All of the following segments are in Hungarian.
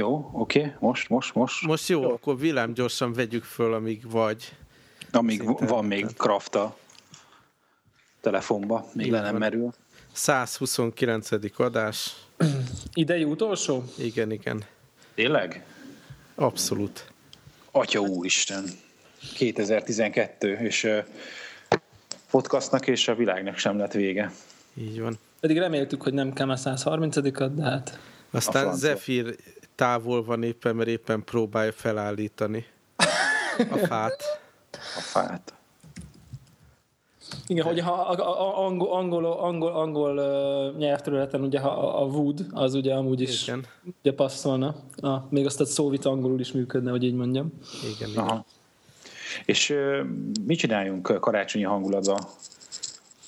Jó, oké, okay. most, most, most. Most jó, jó, akkor villám gyorsan vegyük föl, amíg vagy. Amíg van még kraft a telefonba, még le nem merül. 129. adás. Idei utolsó? Igen, igen. Tényleg? Abszolút. Atya úristen. 2012, és podcastnak és a világnak sem lett vége. Így van. Pedig reméltük, hogy nem kell a 130-at, de hát... Aztán Zephyr távol van éppen, mert éppen próbálja felállítani a fát. A fát. Igen, hogy ha angol, angol, angol, angol nyelvterületen ugye ha a wood, az ugye amúgy is igen. ugye passzolna. A, még azt a szóvit angolul is működne, hogy így mondjam. Igen, igen. Aha. És uh, mit csináljunk karácsonyi hangulatban?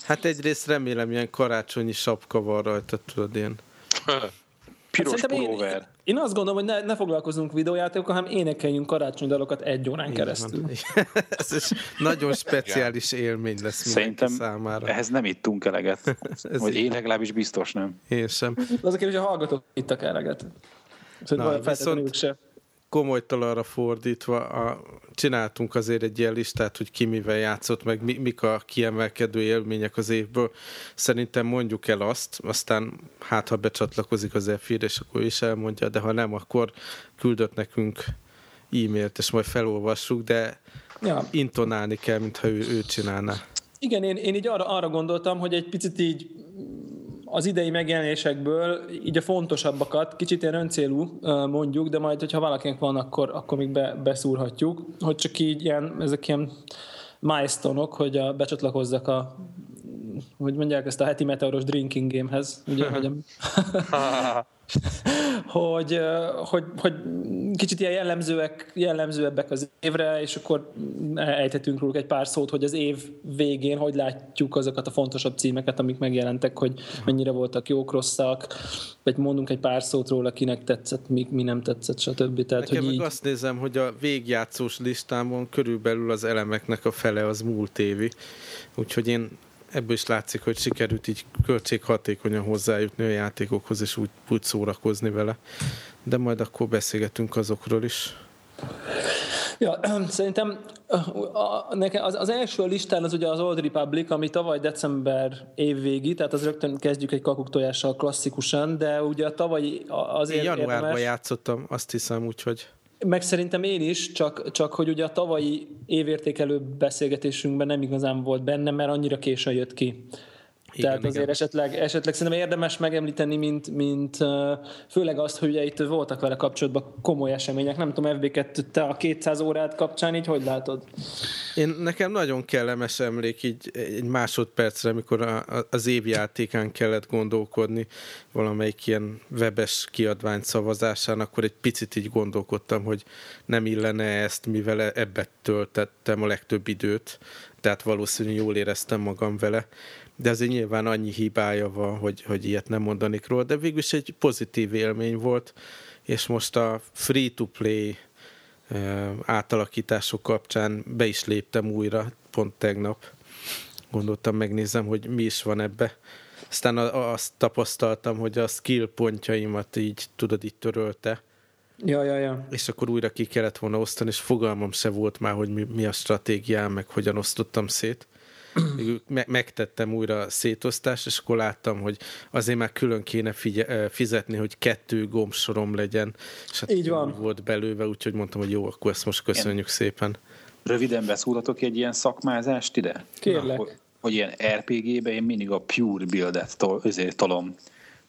Hát egyrészt remélem ilyen karácsonyi sapka van rajta, tudod, ilyen piros hát pulóver. Én, én azt gondolom, hogy ne, ne foglalkozunk videójátékokkal, hanem énekeljünk karácsonyi dalokat egy órán Igen, keresztül. Ez is nagyon speciális élmény lesz Szerintem számára. ehhez nem ittunk eleget. Ez vagy én legalábbis biztos nem. Én sem. Az a kérdés, hogy a hallgatók ittak eleget. Szóval Na, viszont, se komolytalanra fordítva a, csináltunk azért egy ilyen listát, hogy ki mivel játszott, meg mi, mik a kiemelkedő élmények az évből. Szerintem mondjuk el azt, aztán hát ha becsatlakozik az f és akkor is elmondja, de ha nem, akkor küldött nekünk e-mailt, és majd felolvassuk, de ja. intonálni kell, mintha ő, ő csinálná. Igen, én, én így arra, arra gondoltam, hogy egy picit így az idei megjelenésekből így a fontosabbakat, kicsit ilyen öncélú mondjuk, de majd, hogyha valakinek van, akkor, akkor még be, beszúrhatjuk, hogy csak így ilyen, ezek ilyen milestone hogy a, becsatlakozzak a hogy mondják ezt a heti meteoros drinking gamehez, ugye, hogy a, hogy, hogy, hogy kicsit ilyen jellemzőek, jellemzőebbek az évre, és akkor ejthetünk róluk egy pár szót, hogy az év végén hogy látjuk azokat a fontosabb címeket, amik megjelentek, hogy mennyire voltak jók, rosszak, vagy mondunk egy pár szót róla, kinek tetszett, mi, mi nem tetszett, stb. Tehát, Nekem hogy így... azt nézem, hogy a végjátszós listámon körülbelül az elemeknek a fele az múlt évi, úgyhogy én ebből is látszik, hogy sikerült így költséghatékonyan hozzájutni a játékokhoz, és úgy, úgy szórakozni vele. De majd akkor beszélgetünk azokról is. Ja, szerintem az, az első listán az ugye az Old Republic, ami tavaly december évvégi, tehát az rögtön kezdjük egy kakuktojással klasszikusan, de ugye a tavalyi azért Én januárban érdemes... játszottam, azt hiszem, úgyhogy... Meg szerintem én is, csak, csak hogy ugye a tavalyi évértékelő beszélgetésünkben nem igazán volt benne, mert annyira későn jött ki. Igen, Tehát azért igen. Esetleg, esetleg szerintem érdemes megemlíteni, mint, mint főleg azt, hogy ugye itt voltak vele kapcsolatban komoly események. Nem tudom, FB2, te a 200 órát kapcsán így hogy látod? Én nekem nagyon kellemes emlék így egy másodpercre, amikor a, a, az évjátékán kellett gondolkodni valamelyik ilyen webes kiadvány szavazásán, akkor egy picit így gondolkodtam, hogy nem illene ezt, mivel ebbe töltettem a legtöbb időt, tehát valószínűleg jól éreztem magam vele de azért nyilván annyi hibája van, hogy, hogy ilyet nem mondanék róla, de végülis egy pozitív élmény volt, és most a free-to-play átalakítások kapcsán be is léptem újra, pont tegnap. Gondoltam, megnézem, hogy mi is van ebbe. Aztán azt tapasztaltam, hogy a skill pontjaimat így, tudod, így törölte. Ja, ja, ja. És akkor újra ki kellett volna osztani, és fogalmam se volt már, hogy mi, mi a stratégiám, meg hogyan osztottam szét me- megtettem újra a szétosztást, és akkor láttam, hogy azért már külön kéne figye- fizetni, hogy kettő gombsorom legyen, és hát Így van. volt belőve, úgyhogy mondtam, hogy jó, akkor ezt most köszönjük Igen. szépen. Röviden beszúrhatok egy ilyen szakmázást ide? Kérlek. Na, hogy, hogy ilyen RPG-be én mindig a pure build-et tol, tolom.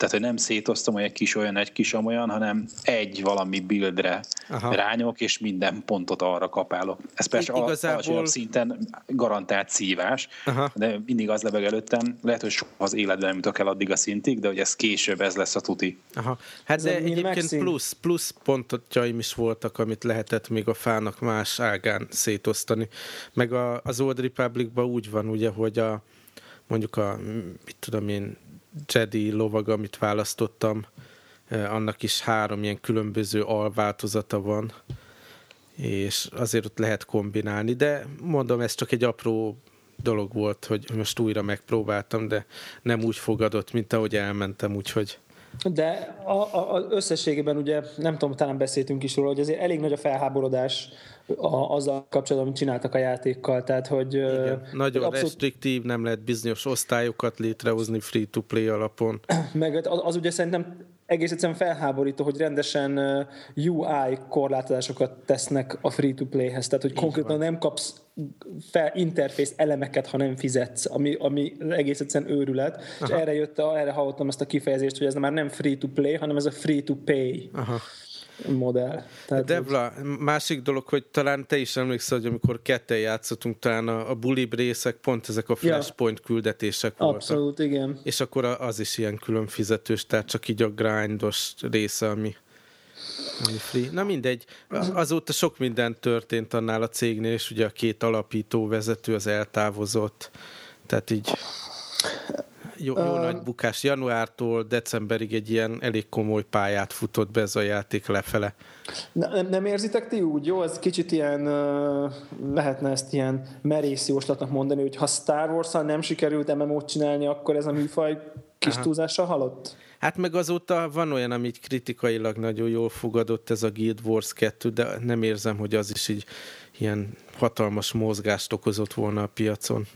Tehát, hogy nem szétoztam, hogy egy kis olyan, egy kis olyan, hanem egy valami buildre Aha. rányok, és minden pontot arra kapálok. Ez persze Igazából... szinten garantált szívás, Aha. de mindig az lebeg előttem, lehet, hogy soha az életben nem jutok el addig a szintig, de hogy ez később ez lesz a tuti. Aha. Hát ez de egyébként plusz, plusz pontotjaim is voltak, amit lehetett még a fának más ágán szétosztani. Meg a, az Old Republicban úgy van, ugye, hogy a mondjuk a, mit tudom én, Jedi lovag, amit választottam, annak is három ilyen különböző alváltozata van, és azért ott lehet kombinálni, de mondom, ez csak egy apró dolog volt, hogy most újra megpróbáltam, de nem úgy fogadott, mint ahogy elmentem, úgyhogy De a, a, a összességében ugye, nem tudom, talán beszéltünk is róla, hogy azért elég nagy a felháborodás a, azzal kapcsolatban, amit csináltak a játékkal. Tehát, hogy, Igen, nagyon abszolút... restriktív, nem lehet bizonyos osztályokat létrehozni free-to-play alapon. Meg az, az ugye szerintem egész egyszerűen felháborító, hogy rendesen UI korlátozásokat tesznek a free-to-playhez, tehát hogy konkrétan nem kapsz fel interfész elemeket, ha nem fizetsz, ami, ami egész egyszerűen őrület. Aha. És erre jött, erre hallottam ezt a kifejezést, hogy ez már nem free-to-play, hanem ez a free-to-pay. Aha modell. Tehát Devla, úgy... másik dolog, hogy talán te is emlékszel, hogy amikor ketten játszottunk, talán a, a bulib részek pont ezek a flashpoint ja. küldetések voltak. Abszolút, igen. És akkor az is ilyen külön fizetős, tehát csak így a grindos része, ami, ami free. Na mindegy, azóta sok minden történt annál a cégnél, és ugye a két alapító vezető az eltávozott, tehát így jó, jó uh, nagy bukás. Januártól decemberig egy ilyen elég komoly pályát futott be ez a játék lefele. Nem, nem érzitek ti úgy? Jó, ez kicsit ilyen, lehetne ezt ilyen merész jóslatnak mondani, hogy ha Star wars nem sikerült MMO-t csinálni, akkor ez a műfaj kis túlzással halott? Hát meg azóta van olyan, amit kritikailag nagyon jól fogadott ez a Guild Wars 2, de nem érzem, hogy az is így ilyen hatalmas mozgást okozott volna a piacon.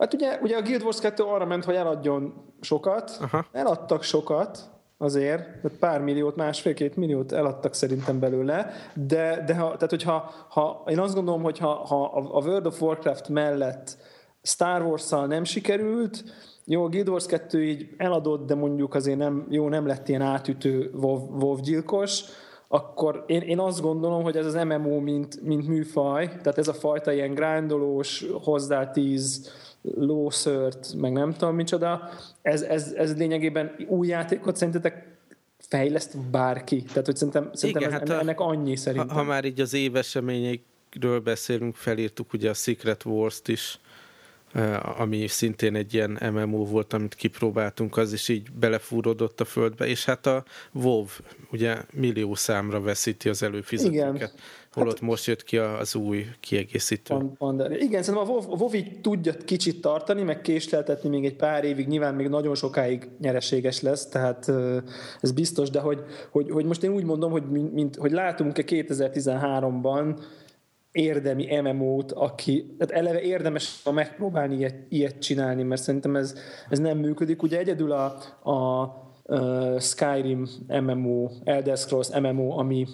Hát ugye, ugye a Guild Wars 2 arra ment, hogy eladjon sokat, Aha. eladtak sokat, azért, pár milliót, másfél-két milliót eladtak szerintem belőle, de, de ha, tehát hogyha ha, én azt gondolom, hogy ha, ha a World of Warcraft mellett Star Wars-szal nem sikerült, jó, a Guild Wars 2 így eladott, de mondjuk azért nem, jó, nem lett ilyen átütő WoW, WoW gyilkos, akkor én, én azt gondolom, hogy ez az MMO, mint, mint műfaj, tehát ez a fajta ilyen grindolós, hozzá tíz, lószört, meg nem tudom micsoda, ez, ez, ez lényegében új játékot szerintetek fejleszt bárki? Tehát, hogy szerintem, szerintem Igen, ez, hát ennek annyi szerintem. Ha, ha már így az éveseményekről beszélünk, felírtuk ugye a Secret Wars-t is, ami szintén egy ilyen MMO volt, amit kipróbáltunk, az is így belefúródott a földbe, és hát a WoW ugye millió számra veszíti az előfizetőket. Igen. Holott hát, most jött ki az új kiegészítő. Van, van, igen, szerintem a WoW, így tudja kicsit tartani, meg késleltetni még egy pár évig, nyilván még nagyon sokáig nyereséges lesz, tehát ez biztos, de hogy, hogy, hogy most én úgy mondom, hogy, mint, hogy látunk-e 2013-ban érdemi MMO-t, aki, tehát eleve érdemes megpróbálni ilyet, ilyet csinálni, mert szerintem ez, ez nem működik. Ugye egyedül a, a Skyrim MMO, Elder Scrolls MMO, ami,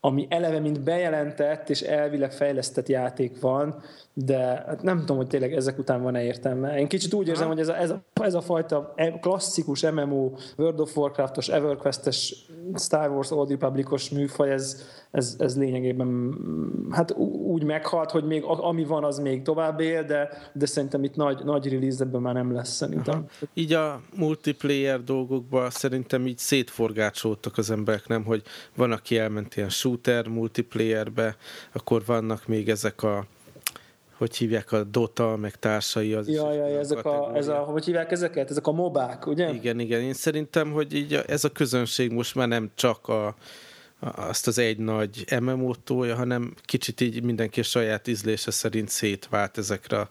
ami eleve mint bejelentett és elvileg fejlesztett játék van, de hát nem tudom, hogy tényleg ezek után van-e értelme. Én kicsit úgy érzem, hogy ez a, ez, a, ez a fajta klasszikus MMO, World of Warcraftos, EverQuest-es, Star Wars Old Republicos műfaj, ez, ez, ez lényegében hát úgy meghalt, hogy még ami van, az még tovább él, de, de szerintem itt nagy, nagy release ebben már nem lesz szerintem. Aha. Így a multiplayer dolgokban szerintem így szétforgácsoltak az emberek, nem, hogy van, aki elment ilyen shooter multiplayerbe, akkor vannak még ezek a hogy hívják a Dota, meg társai. Az ja, ja, ezek a, ez a, hogy hívják ezeket? Ezek a mobák, ugye? Igen, igen. Én szerintem, hogy így ez a közönség most már nem csak a, azt az egy nagy MMO-t tolja, hanem kicsit így mindenki saját ízlése szerint szétvált ezekre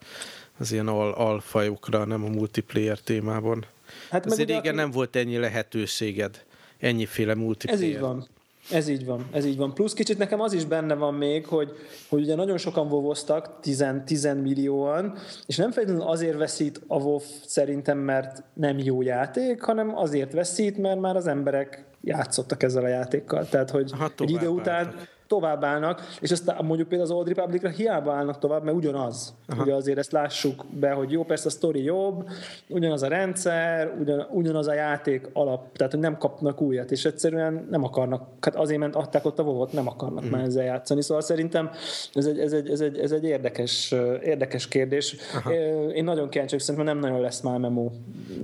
az ilyen al alfajokra, nem a multiplayer témában. Hát Azért régen nem volt ennyi lehetőséged, ennyiféle multiplayer. Ez így van. Ez így van, ez így van. Plusz kicsit nekem az is benne van még, hogy, hogy ugye nagyon sokan vovoztak, 10, 10 millióan, és nem feltétlenül azért veszít a WoW szerintem, mert nem jó játék, hanem azért veszít, mert már az emberek játszottak ezzel a játékkal. Tehát, hogy hát egy idő után tovább állnak, és aztán mondjuk például az Old Republicra hiába állnak tovább, mert ugyanaz. Aha. Ugye azért ezt lássuk be, hogy jó, persze a sztori jobb, ugyanaz a rendszer, ugyan, ugyanaz a játék alap, tehát hogy nem kapnak újat, és egyszerűen nem akarnak, hát azért ment, adták ott a vovot, nem akarnak mm. már ezzel játszani, szóval szerintem ez egy, ez egy, ez egy, ez egy érdekes, érdekes kérdés. Aha. Én nagyon kíváncsi szerintem nem nagyon lesz már memo.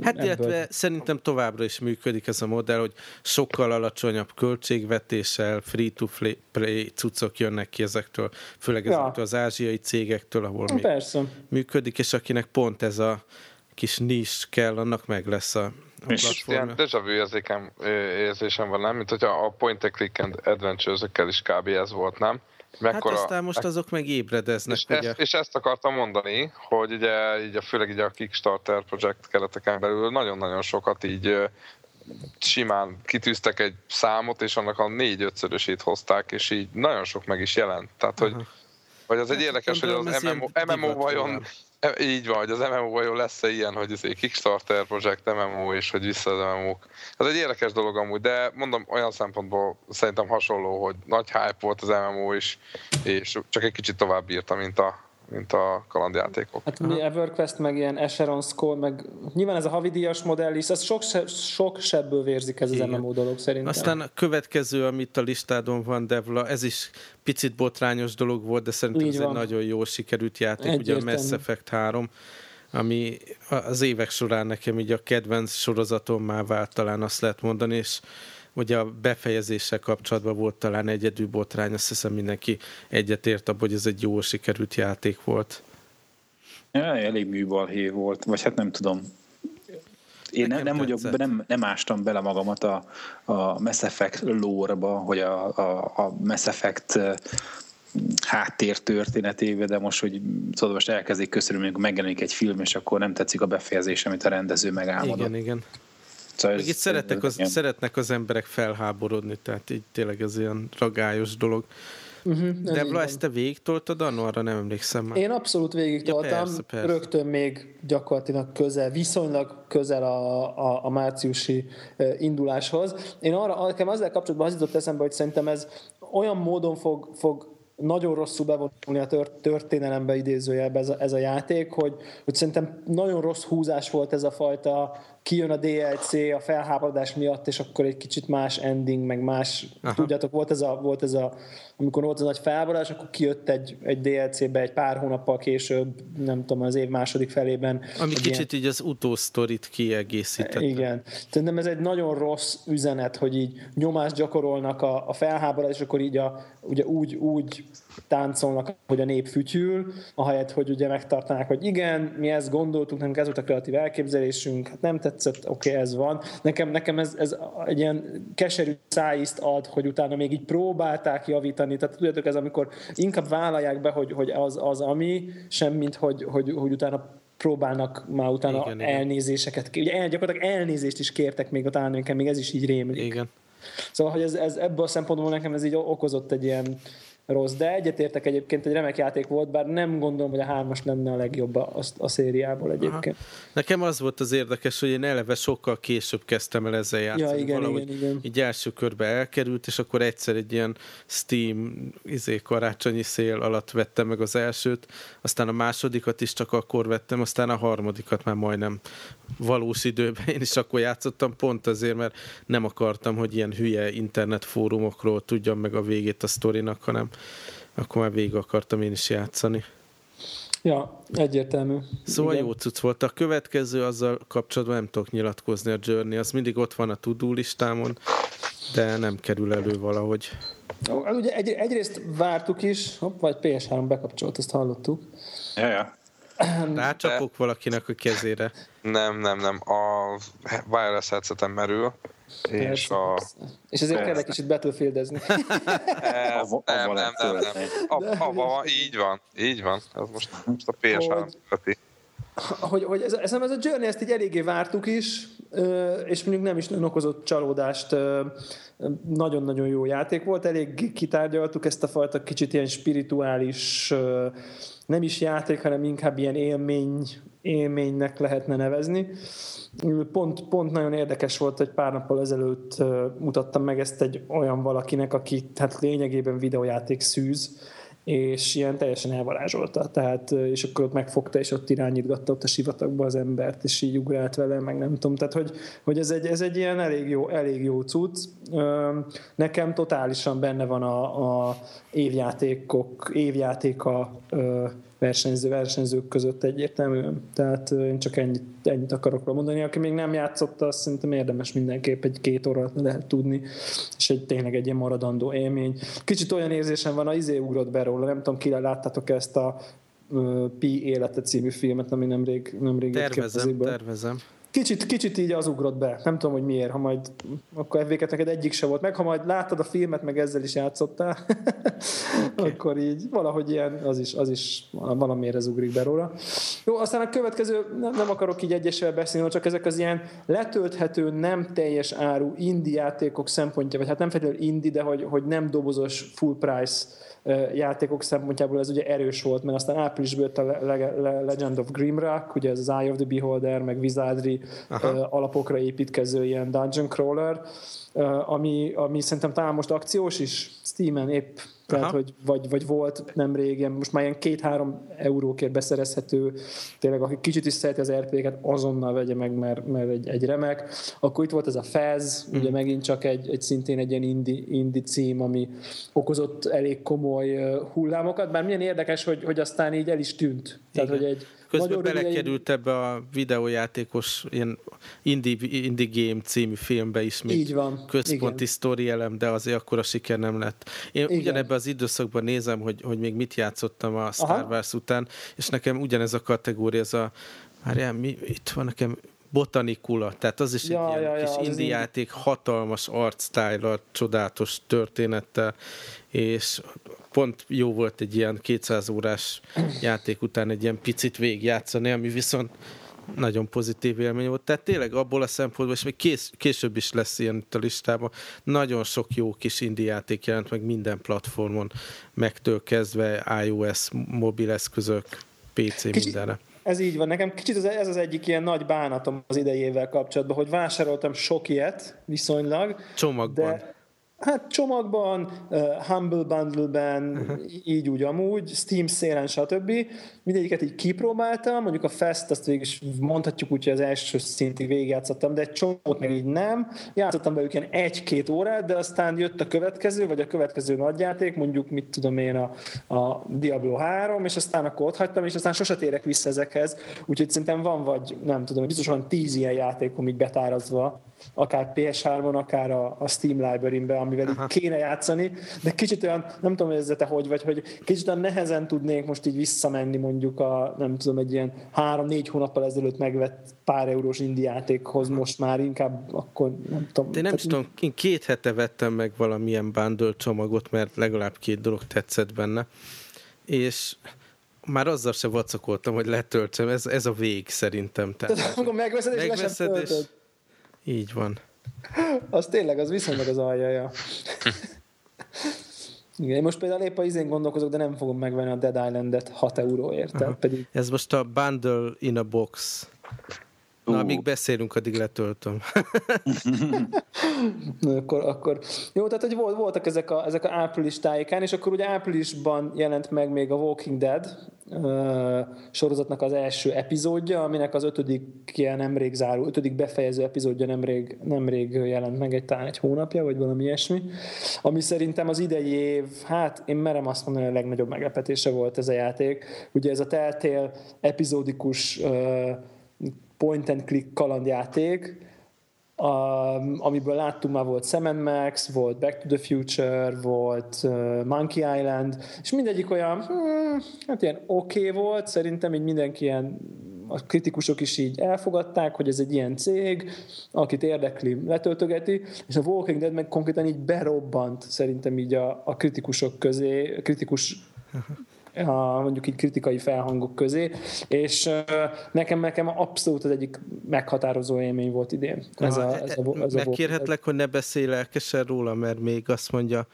Hát ebből. illetve szerintem továbbra is működik ez a modell, hogy sokkal alacsonyabb költségvetéssel, free-to-play cuccok jönnek ki ezektől, főleg ja. ezektől az ázsiai cégektől, ahol még Persze. működik, és akinek pont ez a kis nis kell, annak meg lesz a, a és ilyen deja vu érzékem, érzésem van, nem? Mint hogyha a point and click and adventure is kb. ez volt, nem? Mekkora, hát aztán most azok meg ébredeznek, és ugye? Ezt, és ezt akartam mondani, hogy ugye így a, főleg így a Kickstarter projekt kereteken belül nagyon-nagyon sokat így simán kitűztek egy számot, és annak a négy-ötszörösét hozták, és így nagyon sok meg is jelent. Tehát, hogy, vagy az egy hát, érdekes, hogy az MMO, MMO vajon e, így van, hogy az MMO vajon lesz-e ilyen, hogy ez egy Kickstarter projekt MMO, és hogy vissza az MMO-k. Ez egy érdekes dolog amúgy, de mondom, olyan szempontból szerintem hasonló, hogy nagy hype volt az MMO is, és csak egy kicsit tovább bírta, mint a, mint a kalandjátékok. Hát mi EverQuest, meg ilyen Echeron Skull, meg nyilván ez a havidíjas modell is, ez sok, sok sebből vérzik ez Igen. az MMO dolog szerintem. Aztán a következő, amit a listádon van, Devla, ez is picit botrányos dolog volt, de szerintem Így ez van. egy nagyon jó sikerült játék, Egyértelmű. ugye a Mass Effect 3 ami az évek során nekem így a kedvenc sorozatom már vált, talán azt lehet mondani, és Ugye a befejezéssel kapcsolatban volt talán egyedül botrány, azt hiszem mindenki egyetért abban, hogy ez egy jó sikerült játék volt. Ja, elég műbalhé volt, vagy hát nem tudom. Én nem, nem, vagyok, nem, nem ástam bele magamat a, a Mass Effect lore-ba, hogy a, a, a Mass Effect háttér történetébe, de most, hogy tudod, most elkezdik köszönöm, amikor megjelenik egy film, és akkor nem tetszik a befejezés, amit a rendező megálmodott. Igen, igen. Szóval Még itt szeretnek az, szeretnek az emberek felháborodni, tehát így tényleg ez ilyen ragályos dolog. Uh-huh, Debla, ezt te végig toltad annó, arra nem emlékszem már. Én abszolút végig toltam, ja, persze, persze. rögtön még gyakorlatilag közel, viszonylag közel a, a, a márciusi induláshoz. Én arra, nekem ezzel kapcsolatban az jutott eszembe, hogy szerintem ez olyan módon fog, fog nagyon rosszul bevonulni a történelembe idézőjelbe ez a, ez a játék, hogy, hogy szerintem nagyon rossz húzás volt ez a fajta kijön a DLC a felháborodás miatt, és akkor egy kicsit más ending, meg más, Aha. tudjátok, volt ez, a, volt ez a, amikor volt az nagy felháborodás, akkor kijött egy, egy DLC-be egy pár hónappal később, nem tudom, az év második felében. Ami kicsit ilyen... így az utósztorit kiegészített. Igen. Szerintem ez egy nagyon rossz üzenet, hogy így nyomást gyakorolnak a, a felháborodás, és akkor így a, ugye úgy, úgy táncolnak, hogy a nép fütyül, ahelyett, hogy ugye megtartanák, hogy igen, mi ezt gondoltuk, nekünk ez volt a kreatív elképzelésünk, hát nem tetszett, oké, okay, ez van. Nekem, nekem ez, ez egy ilyen keserű szájízt ad, hogy utána még így próbálták javítani, tehát tudjátok, ez amikor inkább vállalják be, hogy, hogy az, az ami, sem mint hogy, hogy, hogy utána próbálnak már utána igen, elnézéseket, igen. ugye el, gyakorlatilag elnézést is kértek még utána, nekem még ez is így rémlik. Igen. Szóval, hogy ez, ez ebből a szempontból nekem ez így okozott egy ilyen rossz, de egyetértek egyébként, egy remek játék volt, bár nem gondolom, hogy a hármas lenne a legjobb a, a szériából egyébként. Aha. Nekem az volt az érdekes, hogy én eleve sokkal később kezdtem el ezzel játszani. Ja, igen, Valahogy igen, igen. Így első körbe elkerült, és akkor egyszer egy ilyen Steam izé, karácsonyi szél alatt vettem meg az elsőt, aztán a másodikat is csak akkor vettem, aztán a harmadikat már majdnem valós időben én is akkor játszottam, pont azért, mert nem akartam, hogy ilyen hülye internetfórumokról tudjam meg a végét a sztorinak, hanem akkor már végig akartam én is játszani. Ja, egyértelmű. Szóval Igen. jó cucc volt. A következő azzal kapcsolatban nem tudok nyilatkozni a Journey, az mindig ott van a tudó listámon, de nem kerül elő valahogy. Ugye egy, egyrészt vártuk is, hopp, vagy PS3 bekapcsolt, ezt hallottuk. Ja, ja. Rácsapok de... valakinek a kezére. Nem, nem, nem. A wireless headsetem merül, és, a... és ezért kell egy kicsit battlefieldezni. nem, nem, nem, nem, nem. Abba, így van, így van. Ez most, most a PS3 hogy, hogy, hogy ez, ez, ez a Journey, ezt így eléggé vártuk is, és mondjuk nem is nagyon okozott csalódást. Nagyon-nagyon jó játék volt, elég kitárgyaltuk ezt a fajta kicsit ilyen spirituális, nem is játék, hanem inkább ilyen élmény, élménynek lehetne nevezni. Pont, pont nagyon érdekes volt, hogy pár nappal ezelőtt mutattam meg ezt egy olyan valakinek, aki hát lényegében videójáték szűz, és ilyen teljesen elvarázsolta. Tehát, és akkor ott megfogta, és ott irányítgatta ott a sivatagba az embert, és így ugrált vele, meg nem tudom. Tehát, hogy, hogy ez, egy, ez egy ilyen elég jó, elég jó cucc. Nekem totálisan benne van a, a évjátékok, évjátéka versenyző versenyzők között egyértelműen. Tehát én csak ennyit, ennyit akarok mondani. Aki még nem játszotta, azt szerintem érdemes mindenképp egy két órát lehet tudni, és egy tényleg egy ilyen maradandó élmény. Kicsit olyan érzésem van, a izé ugrott be róla, nem tudom, ki láttátok ezt a Pi élete című filmet, ami nemrég, nemrég tervezem, tervezem. Kicsit, kicsit így az ugrott be. Nem tudom, hogy miért, ha majd akkor fv neked egyik se volt meg, ha majd láttad a filmet, meg ezzel is játszottál, okay. akkor így valahogy ilyen, az is, az is valamiért ez ugrik be róla. Jó, aztán a következő, nem, akarok így egyesével beszélni, csak ezek az ilyen letölthető, nem teljes áru indie játékok szempontja, vagy hát nem feltétlenül indie, de hogy, hogy nem dobozos full price játékok szempontjából ez ugye erős volt, mert aztán áprilisban jött a Legend of Grimrock, ugye ez az Eye of the Beholder, meg Wizardry Aha. alapokra építkező ilyen dungeon crawler, ami, ami szerintem talán most akciós is, Steam-en épp tehát, hogy vagy, vagy volt nem régen, most már ilyen két-három eurókért beszerezhető, tényleg aki kicsit is szereti az RP-ket, azonnal vegye meg, mert, mert egy, egy remek. Akkor itt volt ez a Fez, mm. ugye megint csak egy, egy szintén egy ilyen indie, indie cím, ami okozott elég komoly hullámokat, bár milyen érdekes, hogy, hogy aztán így el is tűnt. Tehát, hogy egy, Közben belekerült ebbe a videójátékos ilyen indie, indie Game című filmbe is még Így van. központi sztori elem, de azért akkor a siker nem lett. Én Igen. ugyanebben az időszakban nézem, hogy, hogy még mit játszottam a Star Aha. Wars után, és nekem ugyanez a kategória, ez a már mi, itt van nekem botanikula, tehát az is ja, egy ja, ilyen ja, kis indie játék, hatalmas arcstyle csodálatos történettel, és pont jó volt egy ilyen 200 órás játék után egy ilyen picit végigjátszani, ami viszont nagyon pozitív élmény volt. Tehát tényleg abból a szempontból, és még kész, később is lesz ilyen itt a listában, nagyon sok jó kis indie játék jelent meg minden platformon, megtől kezdve iOS, mobileszközök, PC, Kicsi, mindenre. Ez így van. Nekem kicsit ez, ez az egyik ilyen nagy bánatom az idejével kapcsolatban, hogy vásároltam sok ilyet viszonylag. Csomagban. De Hát csomagban, Humble Bundle-ben, uh-huh. így úgy amúgy, Steam szélen, stb. Mindegyiket így kipróbáltam, mondjuk a Fest, azt végig is mondhatjuk úgy, hogy az első szintig végigjátszottam, de egy csomót meg így nem. Játszottam belőlük ilyen egy-két órát, de aztán jött a következő, vagy a következő nagyjáték, mondjuk mit tudom én, a, a Diablo 3, és aztán akkor ott hagytam, és aztán sose térek vissza ezekhez. Úgyhogy szerintem van vagy, nem tudom, biztosan tíz ilyen játék, amik betárazva, akár PS3-on, akár a, a Steam Library-be, amivel Aha. így kéne játszani, de kicsit olyan, nem tudom, hogy ez te hogy vagy, hogy kicsit olyan nehezen tudnék most így visszamenni mondjuk a, nem tudom, egy ilyen három-négy hónappal ezelőtt megvett pár eurós indiátékhoz most már inkább akkor nem tudom. De nem is tudom, én két hete vettem meg valamilyen bundle csomagot, mert legalább két dolog tetszett benne, és már azzal se vacakoltam, hogy letöltsem, ez, ez a vég szerintem. Tehát, akkor megveszed, és megveszed, és így van. Az tényleg, az viszonylag az aljaja. Igen, én most például épp a izén gondolkozok, de nem fogom megvenni a Dead Island-et 6 euróért. Tehát pedig... Ez most a bundle in a box. Na, amíg beszélünk, addig letöltöm. akkor, akkor, jó, tehát hogy voltak ezek a, ezek a április tájékán, és akkor ugye áprilisban jelent meg még a Walking Dead uh, sorozatnak az első epizódja, aminek az ötödik nemrég záró, ötödik befejező epizódja nemrég, nemrég jelent meg, egy, talán egy hónapja, vagy valami ilyesmi, ami szerintem az idei év, hát én merem azt mondani, a legnagyobb meglepetése volt ez a játék. Ugye ez a teltél epizódikus uh, point and click kalandjáték, a, amiből láttunk már volt Sam Max, volt Back to the Future, volt uh, Monkey Island, és mindegyik olyan, hmm, hát ilyen oké okay volt, szerintem így mindenki ilyen a kritikusok is így elfogadták, hogy ez egy ilyen cég, akit érdekli, letöltögeti, és a Walking Dead meg konkrétan így berobbant szerintem így a, a kritikusok közé, kritikus a, mondjuk így kritikai felhangok közé, és nekem, nekem abszolút az egyik meghatározó élmény volt idén. Ez a, ez a, ez a Megkérhetlek, hogy ne beszélj lelkesen róla, mert még azt mondja,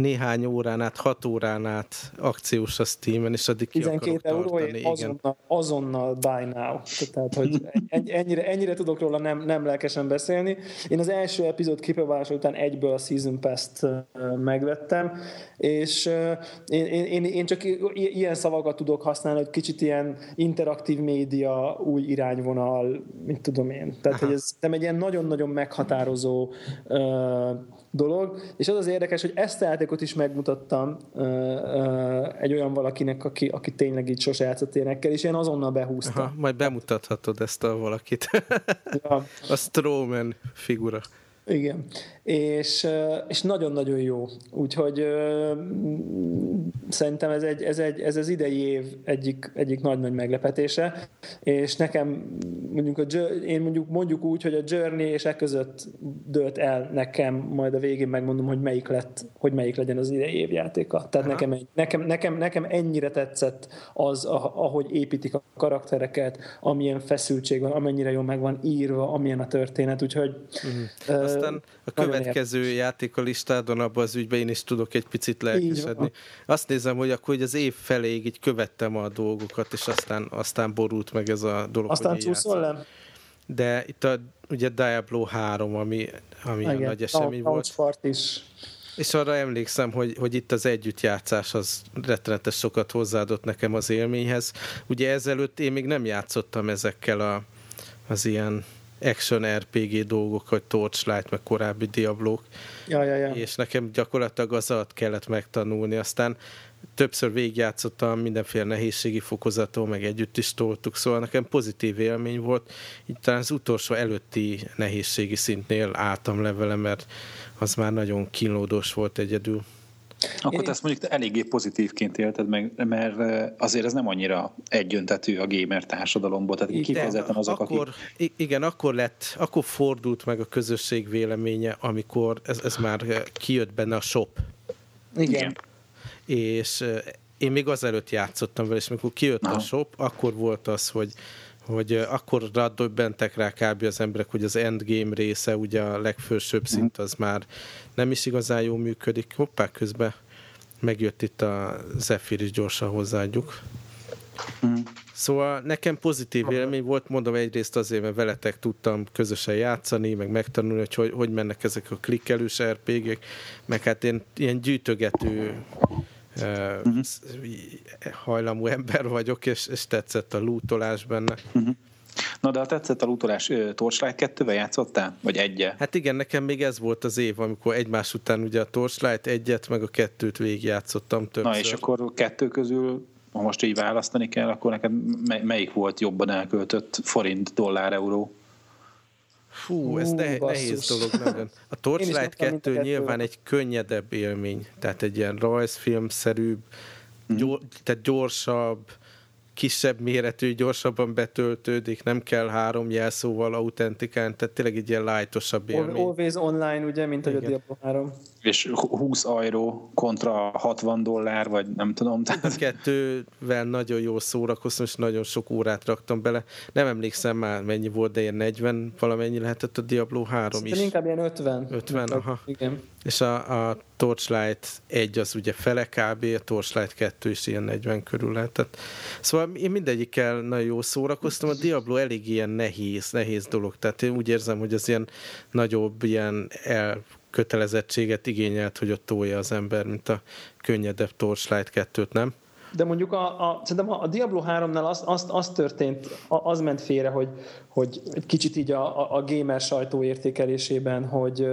néhány órán át, hat órán át akciós a Steam-en, és addig 12 euró, azonnal, azonnal buy now. Tehát, hogy ennyire, ennyire tudok róla nem, nem lelkesen beszélni. Én az első epizód kipróbálása után egyből a Season Pass-t megvettem, és én, én, én csak ilyen szavakat tudok használni, hogy kicsit ilyen interaktív média, új irányvonal, mit tudom én. Tehát, Aha. hogy ez nem egy ilyen nagyon-nagyon meghatározó uh, dolog, és az az érdekes, hogy ezt a játékot is megmutattam uh, uh, egy olyan valakinek, aki, aki tényleg így sose játszott énekkel, és én azonnal behúztam. Aha, majd bemutathatod ezt a valakit. ja. a Strowman figura. Igen, és, és nagyon-nagyon jó. Úgyhogy szerintem ez, egy, ez, egy, ez az idei év egyik, egyik nagy-nagy meglepetése, és nekem mondjuk, a, én mondjuk, mondjuk úgy, hogy a Journey és e között dőlt el nekem, majd a végén megmondom, hogy melyik lett, hogy melyik legyen az idei év játéka. Tehát nekem, nekem, nekem, nekem ennyire tetszett az, ahogy építik a karaktereket, amilyen feszültség van, amennyire jól meg van írva, amilyen a történet, úgyhogy uh-huh. uh, Aztán a következő játék a listádon abban az ügyben én is tudok egy picit lelkesedni. Azt nézem, hogy akkor hogy az év feléig így követtem a dolgokat, és aztán, aztán borult meg ez a dolog. Aztán csúszol le? De itt a, ugye Diablo 3, ami, ami a nagy esemény volt. Part is. És arra emlékszem, hogy, hogy itt az együttjátszás az rettenetes sokat hozzáadott nekem az élményhez. Ugye ezelőtt én még nem játszottam ezekkel a, az ilyen action RPG dolgok, hogy Torchlight, meg korábbi Diablók. Ja, ja, ja. És nekem gyakorlatilag az alatt kellett megtanulni. Aztán többször végigjátszottam mindenféle nehézségi fokozaton, meg együtt is toltuk, szóval nekem pozitív élmény volt. Így talán az utolsó előtti nehézségi szintnél álltam le vele, mert az már nagyon kínlódós volt egyedül. Akkor te ezt mondjuk eléggé pozitívként élted meg, mert azért ez nem annyira egyöntetű a gamer társadalomból, tehát kifejezetten azok, akkor, akik... Igen, akkor lett, akkor fordult meg a közösség véleménye, amikor ez, ez már kijött benne a shop. Igen. igen. És én még azelőtt játszottam vele, és amikor kijött Aha. a shop, akkor volt az, hogy hogy akkor raddobbentek rá kb. az emberek, hogy az endgame része, ugye a legfősőbb mhm. szint az már nem is igazán jól működik. Hoppá, közben megjött itt a Zephyr is gyorsan hozzáadjuk. Mm. Szóval nekem pozitív élmény volt, mondom egyrészt azért, mert veletek tudtam közösen játszani, meg megtanulni, hogy hogy, hogy mennek ezek a klikkelős RPG-k, meg hát én ilyen gyűjtögető uh-huh. hajlamú ember vagyok, és, és tetszett a lootolás benne. Uh-huh. Na de ha tetszett a lootolás, Torchlight 2-vel játszottál? Vagy egye? Hát igen, nekem még ez volt az év, amikor egymás után ugye a Torchlight egyet, meg a kettőt végigjátszottam többször. Na és akkor kettő közül ha most így választani kell, akkor neked melyik volt jobban elköltött forint, dollár, euró? Fú, ez ne, nehéz dolog nagyon. A Torchlight 2 nyilván egy könnyedebb élmény, tehát egy ilyen rajzfilmszerűbb, mm. gyor, tehát gyorsabb, kisebb méretű, gyorsabban betöltődik, nem kell három jelszóval autentikán, tehát tényleg egy ilyen lightosabb élmény. Always online, ugye, mint Igen. a Diablo 3. És 20 euró kontra 60 dollár, vagy nem tudom. Tehát... Kettővel nagyon jó szórakoztam, és nagyon sok órát raktam bele. Nem emlékszem már, mennyi volt, de ilyen 40 valamennyi lehetett a Diablo 3 Szerintem is. inkább ilyen 50. 50, aha. Igen. És a, a Torchlight 1 az ugye fele kb, a Torchlight 2 is ilyen 40 körül lehetett. Szóval én mindegyikkel nagyon jó szórakoztam, a Diablo elég ilyen nehéz, nehéz dolog, tehát én úgy érzem, hogy az ilyen nagyobb ilyen elkötelezettséget igényelt, hogy ott tolja az ember, mint a könnyedebb Torchlight 2-t, nem? De mondjuk a, a, szerintem a Diablo 3-nál az, az, az történt, az ment félre, hogy, hogy egy kicsit így a, a gamer sajtó értékelésében, hogy,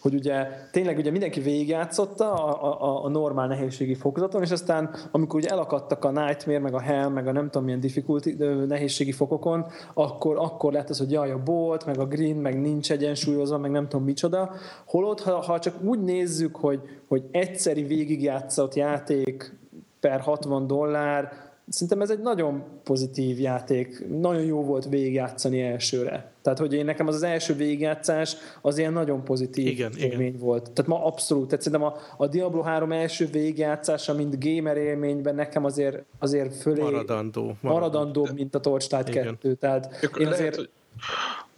hogy ugye tényleg ugye mindenki végigjátszotta a, a, a normál nehézségi fokozaton, és aztán amikor ugye elakadtak a Nightmare, meg a Hell, meg a nem tudom milyen difficulty, nehézségi fokokon, akkor, akkor lett az, hogy jaj, a bolt, meg a green, meg nincs egyensúlyozva, meg nem tudom micsoda. Holott, ha, ha csak úgy nézzük, hogy, hogy egyszeri végigjátszott játék per 60 dollár, Szerintem ez egy nagyon pozitív játék, nagyon jó volt végigjátszani elsőre. Tehát, hogy én nekem az az első végigjátszás az ilyen nagyon pozitív igen, élmény igen. volt. Tehát ma abszolút, tehát szerintem a, a Diablo 3 első végigjátszása, mint gamer élményben nekem azért, azért fölé maradandó, maradandó. maradandóbb, mint a Torchlight 2. Tehát én azért... Lehet, hogy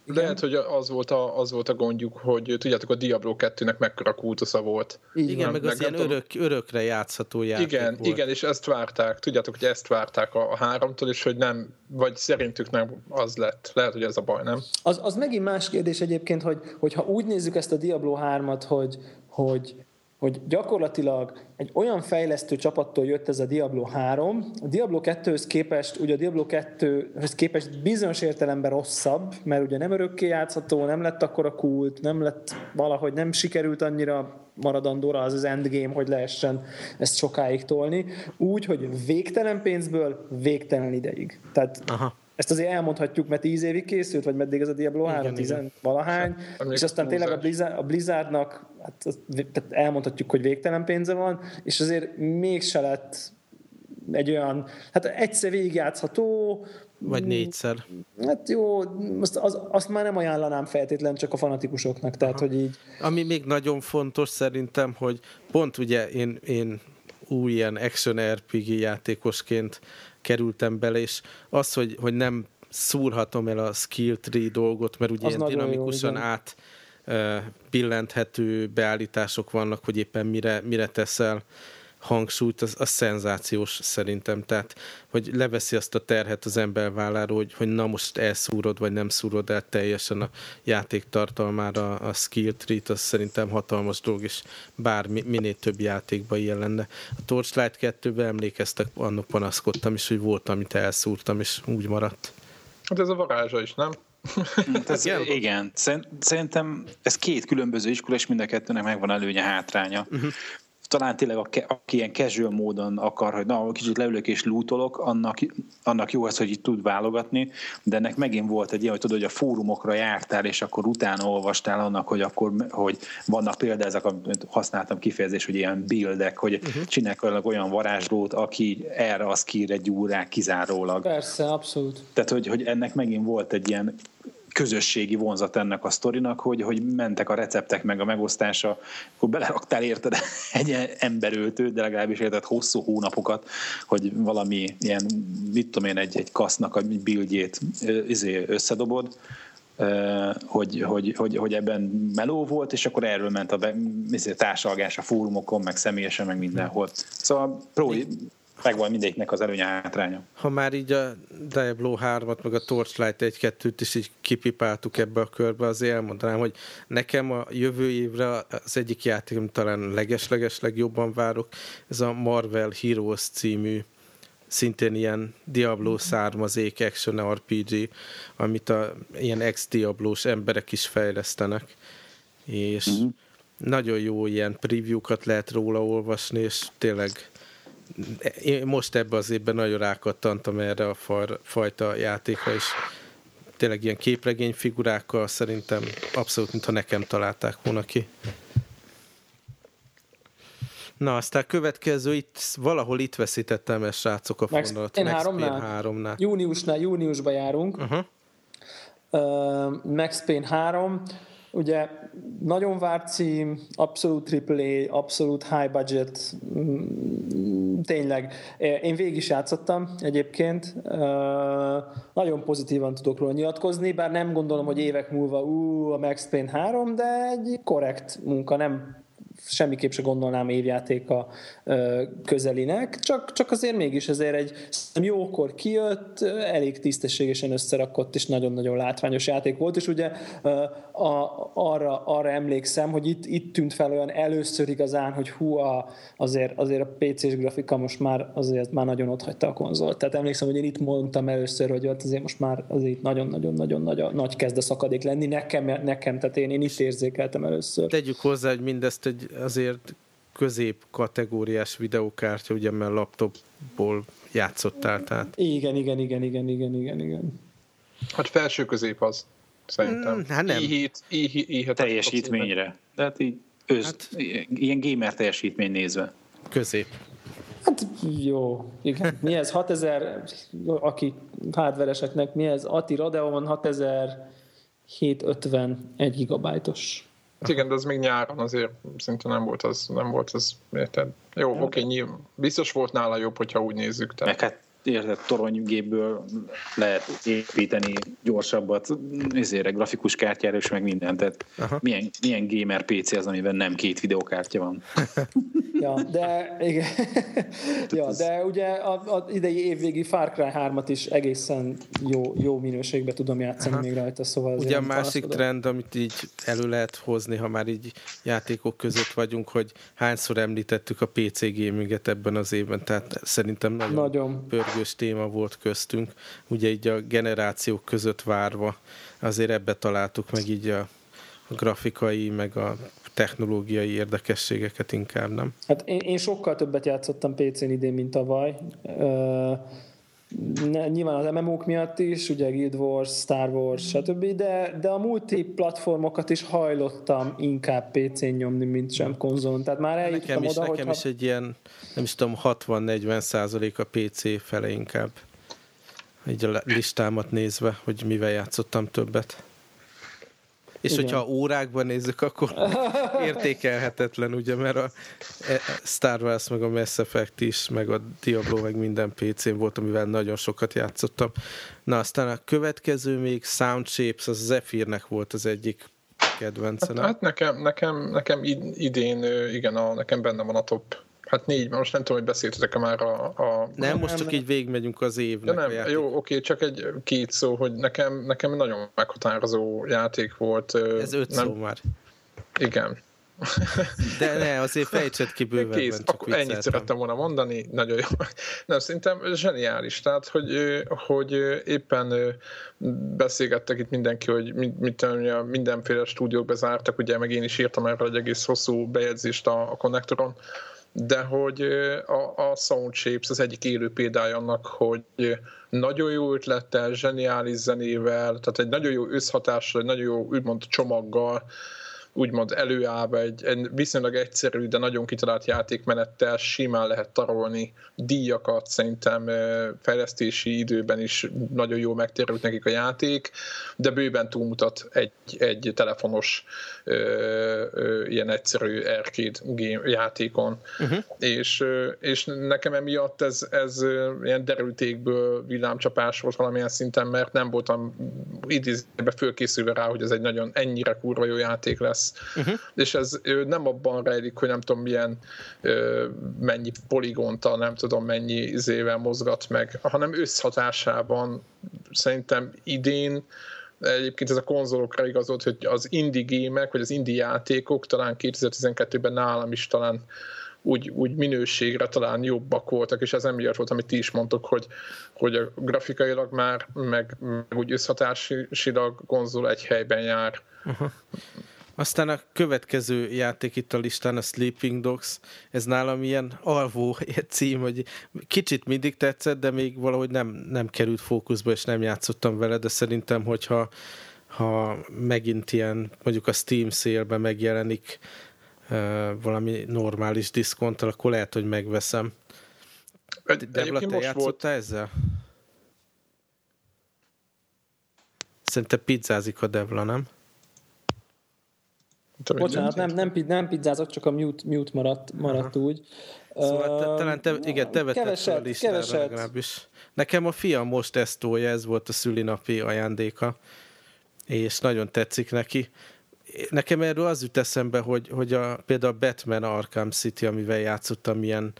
igen. Lehet, hogy az volt, a, az volt a gondjuk, hogy tudjátok, a Diablo 2-nek mekkora kultusza volt. Igen, nem, meg az ilyen örök, örökre játszható játék Igen, volt. igen, és ezt várták. Tudjátok, hogy ezt várták a, a háromtól, és hogy nem, vagy szerintük nem az lett. Lehet, hogy ez a baj, nem? Az, az megint más kérdés egyébként, hogy, hogy ha úgy nézzük ezt a Diablo 3-at, hogy, hogy hogy gyakorlatilag egy olyan fejlesztő csapattól jött ez a Diablo 3, a Diablo 2-höz képest, ugye a Diablo 2-höz képest bizonyos értelemben rosszabb, mert ugye nem örökké játszható, nem lett akkor a kult, nem lett valahogy nem sikerült annyira maradandóra az az endgame, hogy lehessen ezt sokáig tolni, úgy, hogy végtelen pénzből végtelen ideig. Tehát Aha ezt azért elmondhatjuk, mert 10 évig készült, vagy meddig ez a Diablo 3, 10 valahány, és aztán tényleg a, Blizzard, a Blizzardnak hát, tehát elmondhatjuk, hogy végtelen pénze van, és azért mégse lett egy olyan, hát egyszer végigjátszható, vagy négyszer. Hát jó, azt, az, azt már nem ajánlanám feltétlen csak a fanatikusoknak, tehát Aha. hogy így... Ami még nagyon fontos szerintem, hogy pont ugye én, én új ilyen action RPG játékosként kerültem bele, és az, hogy, hogy nem szúrhatom el a skill tree dolgot, mert ugye az ilyen dinamikusan jó, át billenthető beállítások vannak, hogy éppen mire, mire teszel hangsúlyt, az, az szenzációs szerintem. Tehát, hogy leveszi azt a terhet az ember válláról, hogy, hogy na most elszúrod, vagy nem szúrod el teljesen a játék tartalmára a skill treat, az szerintem hatalmas dolog, és bár minél több játékban ilyen lenne. A Torchlight 2-ben emlékeztek, annak panaszkodtam is, hogy volt, amit elszúrtam, és úgy maradt. Hát ez a varázsa is, nem? Hát ez, igen, szerintem ez két különböző iskola, és mind a kettőnek megvan előnye, hátránya. Uh-huh talán tényleg aki ilyen casual módon akar, hogy na, kicsit leülök és lootolok, annak, annak jó az, hogy itt tud válogatni, de ennek megint volt egy ilyen, hogy tudod, hogy a fórumokra jártál, és akkor utána olvastál annak, hogy akkor, hogy vannak például ezek, amit használtam kifejezés, hogy ilyen buildek, hogy uh-huh. csinálnak olyan varázslót, aki erre az kír egy órák kizárólag. Persze, abszolút. Tehát, hogy, hogy ennek megint volt egy ilyen közösségi vonzat ennek a sztorinak, hogy, hogy mentek a receptek meg a megosztása, akkor beleraktál érted egy emberöltőt, de legalábbis érted hosszú hónapokat, hogy valami ilyen, mit tudom én, egy, egy kasznak a bildjét izé, összedobod, hogy, hogy, hogy, hogy ebben meló volt, és akkor erről ment a be, izé, társalgás a fórumokon, meg személyesen, meg mindenhol. Szóval pro, megvan mindegyiknek az előnye hátránya. Ha már így a Diablo 3-at, meg a Torchlight 1-2-t is így kipipáltuk ebbe a körbe, azért elmondanám, hogy nekem a jövő évre az egyik játék, amit talán leges-leges legjobban várok, ez a Marvel Heroes című szintén ilyen Diablo származék action RPG, amit a ilyen ex-Diablós emberek is fejlesztenek, és uh-huh. nagyon jó ilyen preview-kat lehet róla olvasni, és tényleg én most ebben az évben nagyon rákattantam erre a far, fajta játékra, és tényleg ilyen képregény figurákkal szerintem abszolút, mintha nekem találták volna ki. Na, aztán következő, itt, valahol itt veszítettem ezt, srácok, a Max fonalat. Max Payne 3-nál. Júniusnál, júniusban járunk. Uh-huh. Uh, Max Payne 3 Ugye nagyon várt cím, abszolút AAA, abszolút high budget, mm, tényleg. Én végig is játszottam egyébként, nagyon pozitívan tudok róla nyilatkozni, bár nem gondolom, hogy évek múlva ú, a Max Payne 3, de egy korrekt munka, nem semmiképp se gondolnám évjátéka közelinek, csak, csak azért mégis azért egy jókor kijött, elég tisztességesen összerakott és nagyon-nagyon látványos játék volt, és ugye a, arra, arra emlékszem, hogy itt, itt tűnt fel olyan először igazán, hogy hú, a, azért, azért a PC-s grafika most már azért már nagyon ott hagyta a konzolt. Tehát emlékszem, hogy én itt mondtam először, hogy azért most már azért nagyon-nagyon-nagyon nagy, nagy kezd a szakadék lenni nekem, nekem tehát én, én is érzékeltem először. Tegyük hozzá, hogy mindezt egy azért közép kategóriás videókártya, ugye, mert laptopból játszottál, tehát. Igen, igen, igen, igen, igen, igen, igen. Hát felső közép az, szerintem. Mm, hát nem. I7, I7, I7 teljesítményre. Tehát így ősz, hát, ilyen gamer teljesítmény nézve. Közép. Hát jó, igen. Mi ez 6000, aki hardvereseknek, mi ez? Ati Radeon 6751 gigabájtos. Hát igen, de az még nyáron azért szinte nem volt az, nem volt az, érted? Jó, oké, okay, nyilván. Biztos volt nála jobb, hogyha úgy nézzük. Tehát. Meg hát érted, toronygépből lehet építeni gyorsabbat, ezért grafikus kártyára és meg mindent. Tehát milyen, milyen gamer PC az, amiben nem két videokártya van? ja, de igen. ja, de ugye az idei évvégi Far Cry 3-at is egészen jó, jó minőségben tudom játszani Aha. még rajta, szóval Ugye a másik trend, amit így elő lehet hozni, ha már így játékok között vagyunk, hogy hányszor említettük a PC gaminget ebben az évben, tehát szerintem nagyon, nagyon. Pörgős téma volt köztünk, ugye így a generációk között várva, azért ebbe találtuk meg így a grafikai, meg a technológiai érdekességeket inkább, nem? Hát én, én sokkal többet játszottam PC-n idén, mint tavaly. Nyilván az MMO-k miatt is, ugye Guild Wars, Star Wars, stb., de, de a multiplatformokat is hajlottam inkább PC-n nyomni, mint sem konzolon. Tehát már eljutottam nekem is, oda, Nekem is egy ilyen, nem is tudom, 60-40 százalék a PC fele inkább. Így a listámat nézve, hogy mivel játszottam többet. És Igen. hogyha órákban nézzük, akkor értékelhetetlen, ugye, mert a e, Star Wars, meg a Mass Effect is, meg a Diablo, meg minden PC-n volt, amivel nagyon sokat játszottam. Na, aztán a következő még Sound Shapes, az Zephyrnek volt az egyik kedvence. Hát, hát nekem, nekem, nekem idén, igen, a, nekem benne van a top Hát négy, most nem tudom, hogy beszéltetek-e már a... a nem, most csak így végigmegyünk az évnek. Ja, nem, jó, oké, csak egy két szó, hogy nekem, nekem nagyon meghatározó játék volt. Ez öt nem, szó már. Igen. De ne, azért fejtsed ki bőven. Kész, csak akkor ennyit szerettem volna mondani, nagyon jó. Nem, szerintem zseniális, tehát, hogy, hogy éppen beszélgettek itt mindenki, hogy mit, mindenféle stúdiók bezártak, ugye, meg én is írtam erről egy egész hosszú bejegyzést a, a konnektoron, de hogy a, a Sound Shapes az egyik élő példája annak, hogy nagyon jó ötlettel, zseniális zenével, tehát egy nagyon jó összhatással, egy nagyon jó úgymond csomaggal úgymond előállva egy, egy viszonylag egyszerű, de nagyon kitalált játékmenettel simán lehet tarolni díjakat, szerintem fejlesztési időben is nagyon jó megtérült nekik a játék, de bőven túlmutat egy, egy telefonos ilyen egyszerű arcade game játékon. Uh-huh. És, és nekem emiatt ez, ez ilyen derültékből villámcsapás volt valamilyen szinten, mert nem voltam idézőben fölkészülve rá, hogy ez egy nagyon ennyire kurva jó játék lesz lesz. Uh-huh. És ez nem abban rejlik, hogy nem tudom milyen mennyi poligonta, nem tudom mennyi izével mozgat meg, hanem összhatásában szerintem idén Egyébként ez a konzolokra igazolt, hogy az indie gémek, vagy az indie játékok talán 2012-ben nálam is talán úgy, úgy minőségre talán jobbak voltak, és ez emiatt volt, amit ti is mondtok, hogy, hogy a grafikailag már, meg, meg úgy összhatásilag konzol egy helyben jár. Uh-huh. Aztán a következő játék itt a listán, a Sleeping Dogs, ez nálam ilyen alvó cím, hogy kicsit mindig tetszett, de még valahogy nem, nem került fókuszba, és nem játszottam vele, de szerintem, hogyha ha megint ilyen, mondjuk a Steam szélben megjelenik uh, valami normális diszkonttal, akkor lehet, hogy megveszem. Devla, te játszottál volt... ezzel? Szerintem pizzázik a Devla, nem? Bocsánat, nem, nem, nem pizzázok, csak a mute, mute maradt, maradt úgy. Szóval te, talán te, igen, te vetted keveset, a listára keveset. legalábbis. Nekem a fiam most ezt tolja, ez volt a szülinapi ajándéka, és nagyon tetszik neki. Nekem erről az jut eszembe, hogy, hogy a, például a Batman Arkham City, amivel játszottam ilyen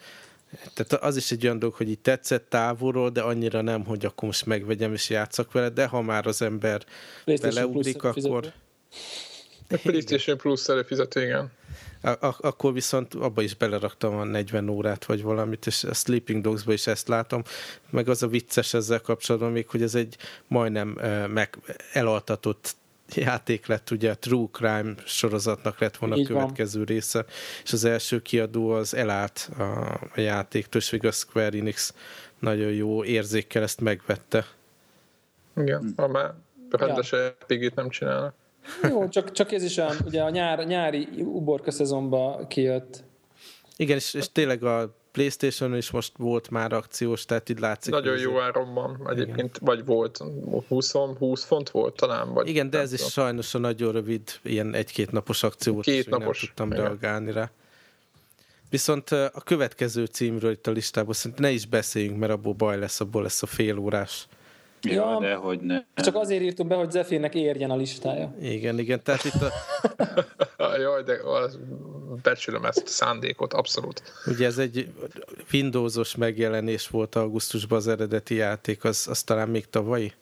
tehát az is egy olyan dolog, hogy így tetszett távolról, de annyira nem, hogy akkor most megvegyem és játszak vele, de ha már az ember beleugrik, akkor... Fizető. A PlayStation Plus előfizető, igen. Ak- akkor viszont abba is beleraktam a 40 órát, vagy valamit, és a Sleeping Dogs-ba is ezt látom. Meg az a vicces ezzel kapcsolatban még, hogy ez egy majdnem uh, meg elaltatott játék lett, ugye a True Crime sorozatnak lett volna Így a következő van. része, és az első kiadó az elállt a, a játéktól, és a Square Enix nagyon jó érzékkel ezt megvette. Igen, ha már rendes ja. Nem csinálnak. Jó, csak, csak ez is olyan, ugye a nyár, nyári uborka szezonban kijött. Igen, és, és tényleg a Playstation is most volt már akciós, tehát itt látszik. Nagyon jó áron van egyébként, igen. vagy volt, 20, 20 font volt talán. Vagy igen, de ez tudom. is sajnos a nagyon rövid, ilyen egy-két napos akció Két napos. Nem tudtam igen. reagálni rá. Viszont a következő címről itt a listában szerintem ne is beszéljünk, mert abból baj lesz, abból lesz a fél órás. Ja, ja, de hogy ne. Csak azért írtuk be, hogy Zephyr-nek érjen a listája. Igen, igen, tehát itt a... Jaj, de becsülöm ezt a szándékot, abszolút. Ugye ez egy Windowsos megjelenés volt augusztusban az eredeti játék, az, az talán még tavalyi?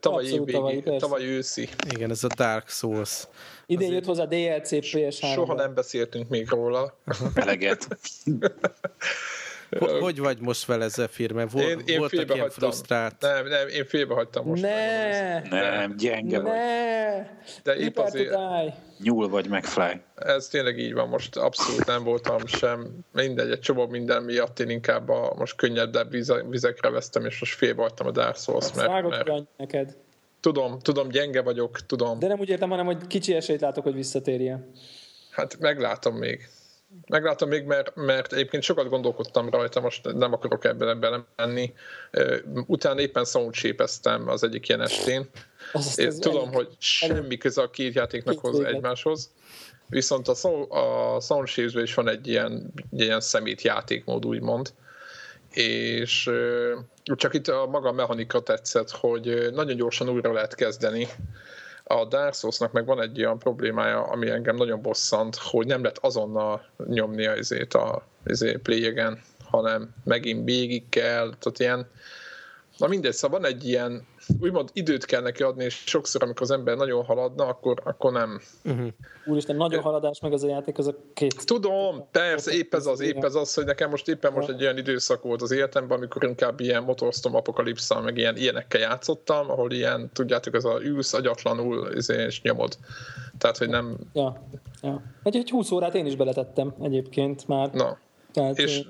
Tavaly, Abszolút, tavaly, tavaly őszi. Igen, ez a Dark Souls. Idén Azért... jött hozzá DLC PS3. Soha nem beszéltünk még róla. Eleget. Hogy vagy most vele, Zephyr? Mert vol, én, én voltak ilyen hagytam. frusztrált... Nem, nem, én félbe hagytam most. Ne, nem, gyenge ne. vagy. De épp azért... Nyúl vagy McFly. Ez tényleg így van, most abszolút nem voltam sem. Mindegy, egy csomó minden miatt én inkább a most könnyedebb vizekre vesztem, és most félbe hagytam a Dark Souls, mert, mert... neked. Tudom, tudom, gyenge vagyok, tudom. De nem úgy értem, hanem hogy kicsi esélyt látok, hogy visszatérjen. Hát meglátom még. Meglátom még, mert, mert egyébként sokat gondolkodtam rajta, most nem akarok ebben belemenni. Utána éppen soundshape az egyik ilyen estén. Az Én tudom, elég, hogy semmi köze a két játéknak hoz egymáshoz. Viszont a, a soundshape is van egy ilyen, ilyen szemét játékmód, úgymond. És csak itt a maga mechanika tetszett, hogy nagyon gyorsan újra lehet kezdeni a Dark Souls-nak meg van egy olyan problémája, ami engem nagyon bosszant, hogy nem lehet azonnal nyomni a, izét a izé play hanem megint végig kell, tehát ilyen Na mindegy, szóval van egy ilyen, úgymond időt kell neki adni, és sokszor, amikor az ember nagyon haladna, akkor, akkor nem. Uh-huh. Úristen, nagyon haladás meg az a játék, az a két... Tudom, persze, épp ez az, épp ez az, hogy nekem most éppen most egy olyan időszak volt az életemben, amikor inkább ilyen motorztom apokalipszal, meg ilyen ilyenekkel játszottam, ahol ilyen, tudjátok, ez a ülsz agyatlanul, és nyomod. Tehát, hogy nem... Ja, ja. Egy, egy 20 órát én is beletettem egyébként már. Na, Tehát, és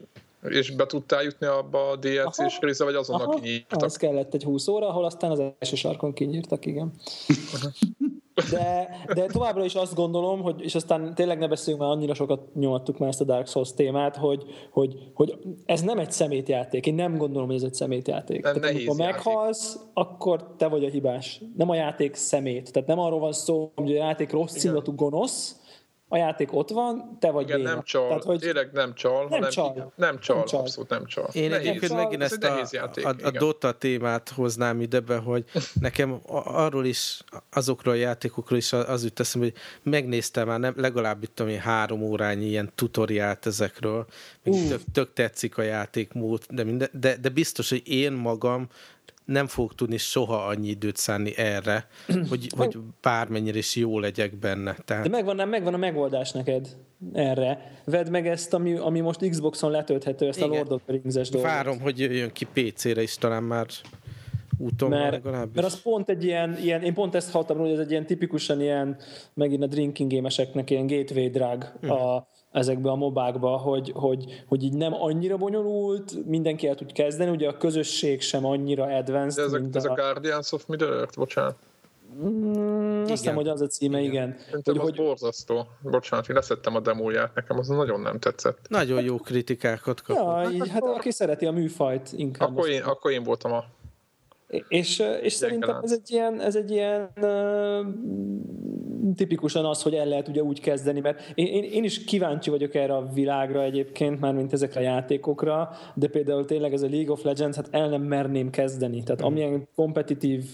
és be tudtál jutni abba a DLC-s része, vagy azonnal kinyírtak? Az kellett egy 20 óra, ahol aztán az első sarkon kinyírtak, igen. De, de továbbra is azt gondolom, hogy, és aztán tényleg ne beszéljünk már, annyira sokat nyomattuk már ezt a Dark Souls témát, hogy, hogy, hogy ez nem egy szemétjáték. Én nem gondolom, hogy ez egy szemétjáték. Nem, Tehát amikor meghalsz, akkor te vagy a hibás. Nem a játék szemét. Tehát nem arról van szó, hogy a játék rossz indulatú gonosz, a játék ott van, te vagy Igen, béna. nem csal, Tehát, hogy tényleg nem csal, nem hanem csal. Nem csal, nem csal, abszolút nem csal. Én egyébként megint ezt a, játék, a, a Dota témát hoznám idebe, hogy nekem arról is, azokról a játékokról is az jut eszembe, hogy megnéztem már nem, legalább itt ami három órányi ilyen tutoriált ezekről, uh. tök, tök tetszik a játékmód, de, minden, de, de biztos, hogy én magam nem fog tudni soha annyi időt szánni erre, hogy, hogy bármennyire is jó legyek benne. Tehát... De megvan, megvan a megoldás neked erre. Vedd meg ezt, ami, ami most Xboxon letölthető, ezt Igen. a Lord of the Rings-es dolgot. Várom, hogy jöjjön ki PC-re is, talán már úton mert, legalábbis. Mert az pont egy ilyen, ilyen, én pont ezt hallottam hogy ez egy ilyen tipikusan ilyen, megint a drinking gémeseknek ilyen gateway drug hmm. a, ezekbe a mobákba, hogy, hogy, hogy így nem annyira bonyolult, mindenki el tud kezdeni, ugye a közösség sem annyira advanced. De ezek, mint ez a, a Guardians of Middle-earth, bocsánat. Mm, azt hiszem, hogy az a címe, igen. igen. Szerintem hogy, az hogy... borzasztó. Bocsánat, én leszettem a demóját, nekem az nagyon nem tetszett. Nagyon jó kritikákat kapott. Ja, így, hát aki szereti a műfajt inkább. Akkor én, akkor én voltam a és, és szerintem ez egy ilyen, ez egy ilyen uh, tipikusan az, hogy el lehet ugye úgy kezdeni, mert én, én, én is kíváncsi vagyok erre a világra egyébként, már mint ezekre a játékokra, de például tényleg ez a League of Legends, hát el nem merném kezdeni. Tehát amilyen kompetitív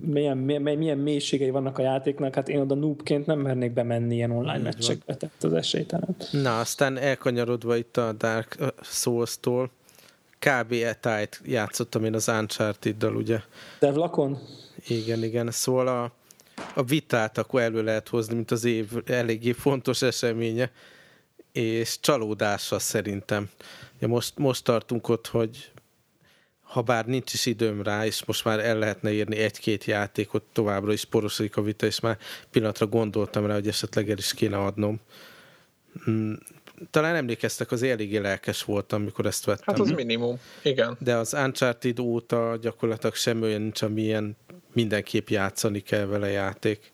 milyen, milyen, milyen mélységei vannak a játéknak, hát én oda noobként nem mernék bemenni ilyen online meccsekbe, tehát az esélytelen. Na, aztán elkanyarodva itt a Dark Souls-tól, kb. etájt játszottam én az Uncharted-dal, ugye. Devlakon? Igen, igen. Szóval a, a vitát akkor elő lehet hozni, mint az év eléggé fontos eseménye, és csalódása szerintem. Ja, most, most tartunk ott, hogy ha bár nincs is időm rá, és most már el lehetne írni egy-két játékot, továbbra is porosodik a vita, és már pillanatra gondoltam rá, hogy esetleg el is kéne adnom. Talán emlékeztek, az eléggé lelkes voltam, amikor ezt vettem. Hát az minimum, igen. De az Uncharted óta gyakorlatilag semmi olyan nincs, amilyen mindenképp játszani kell vele játék.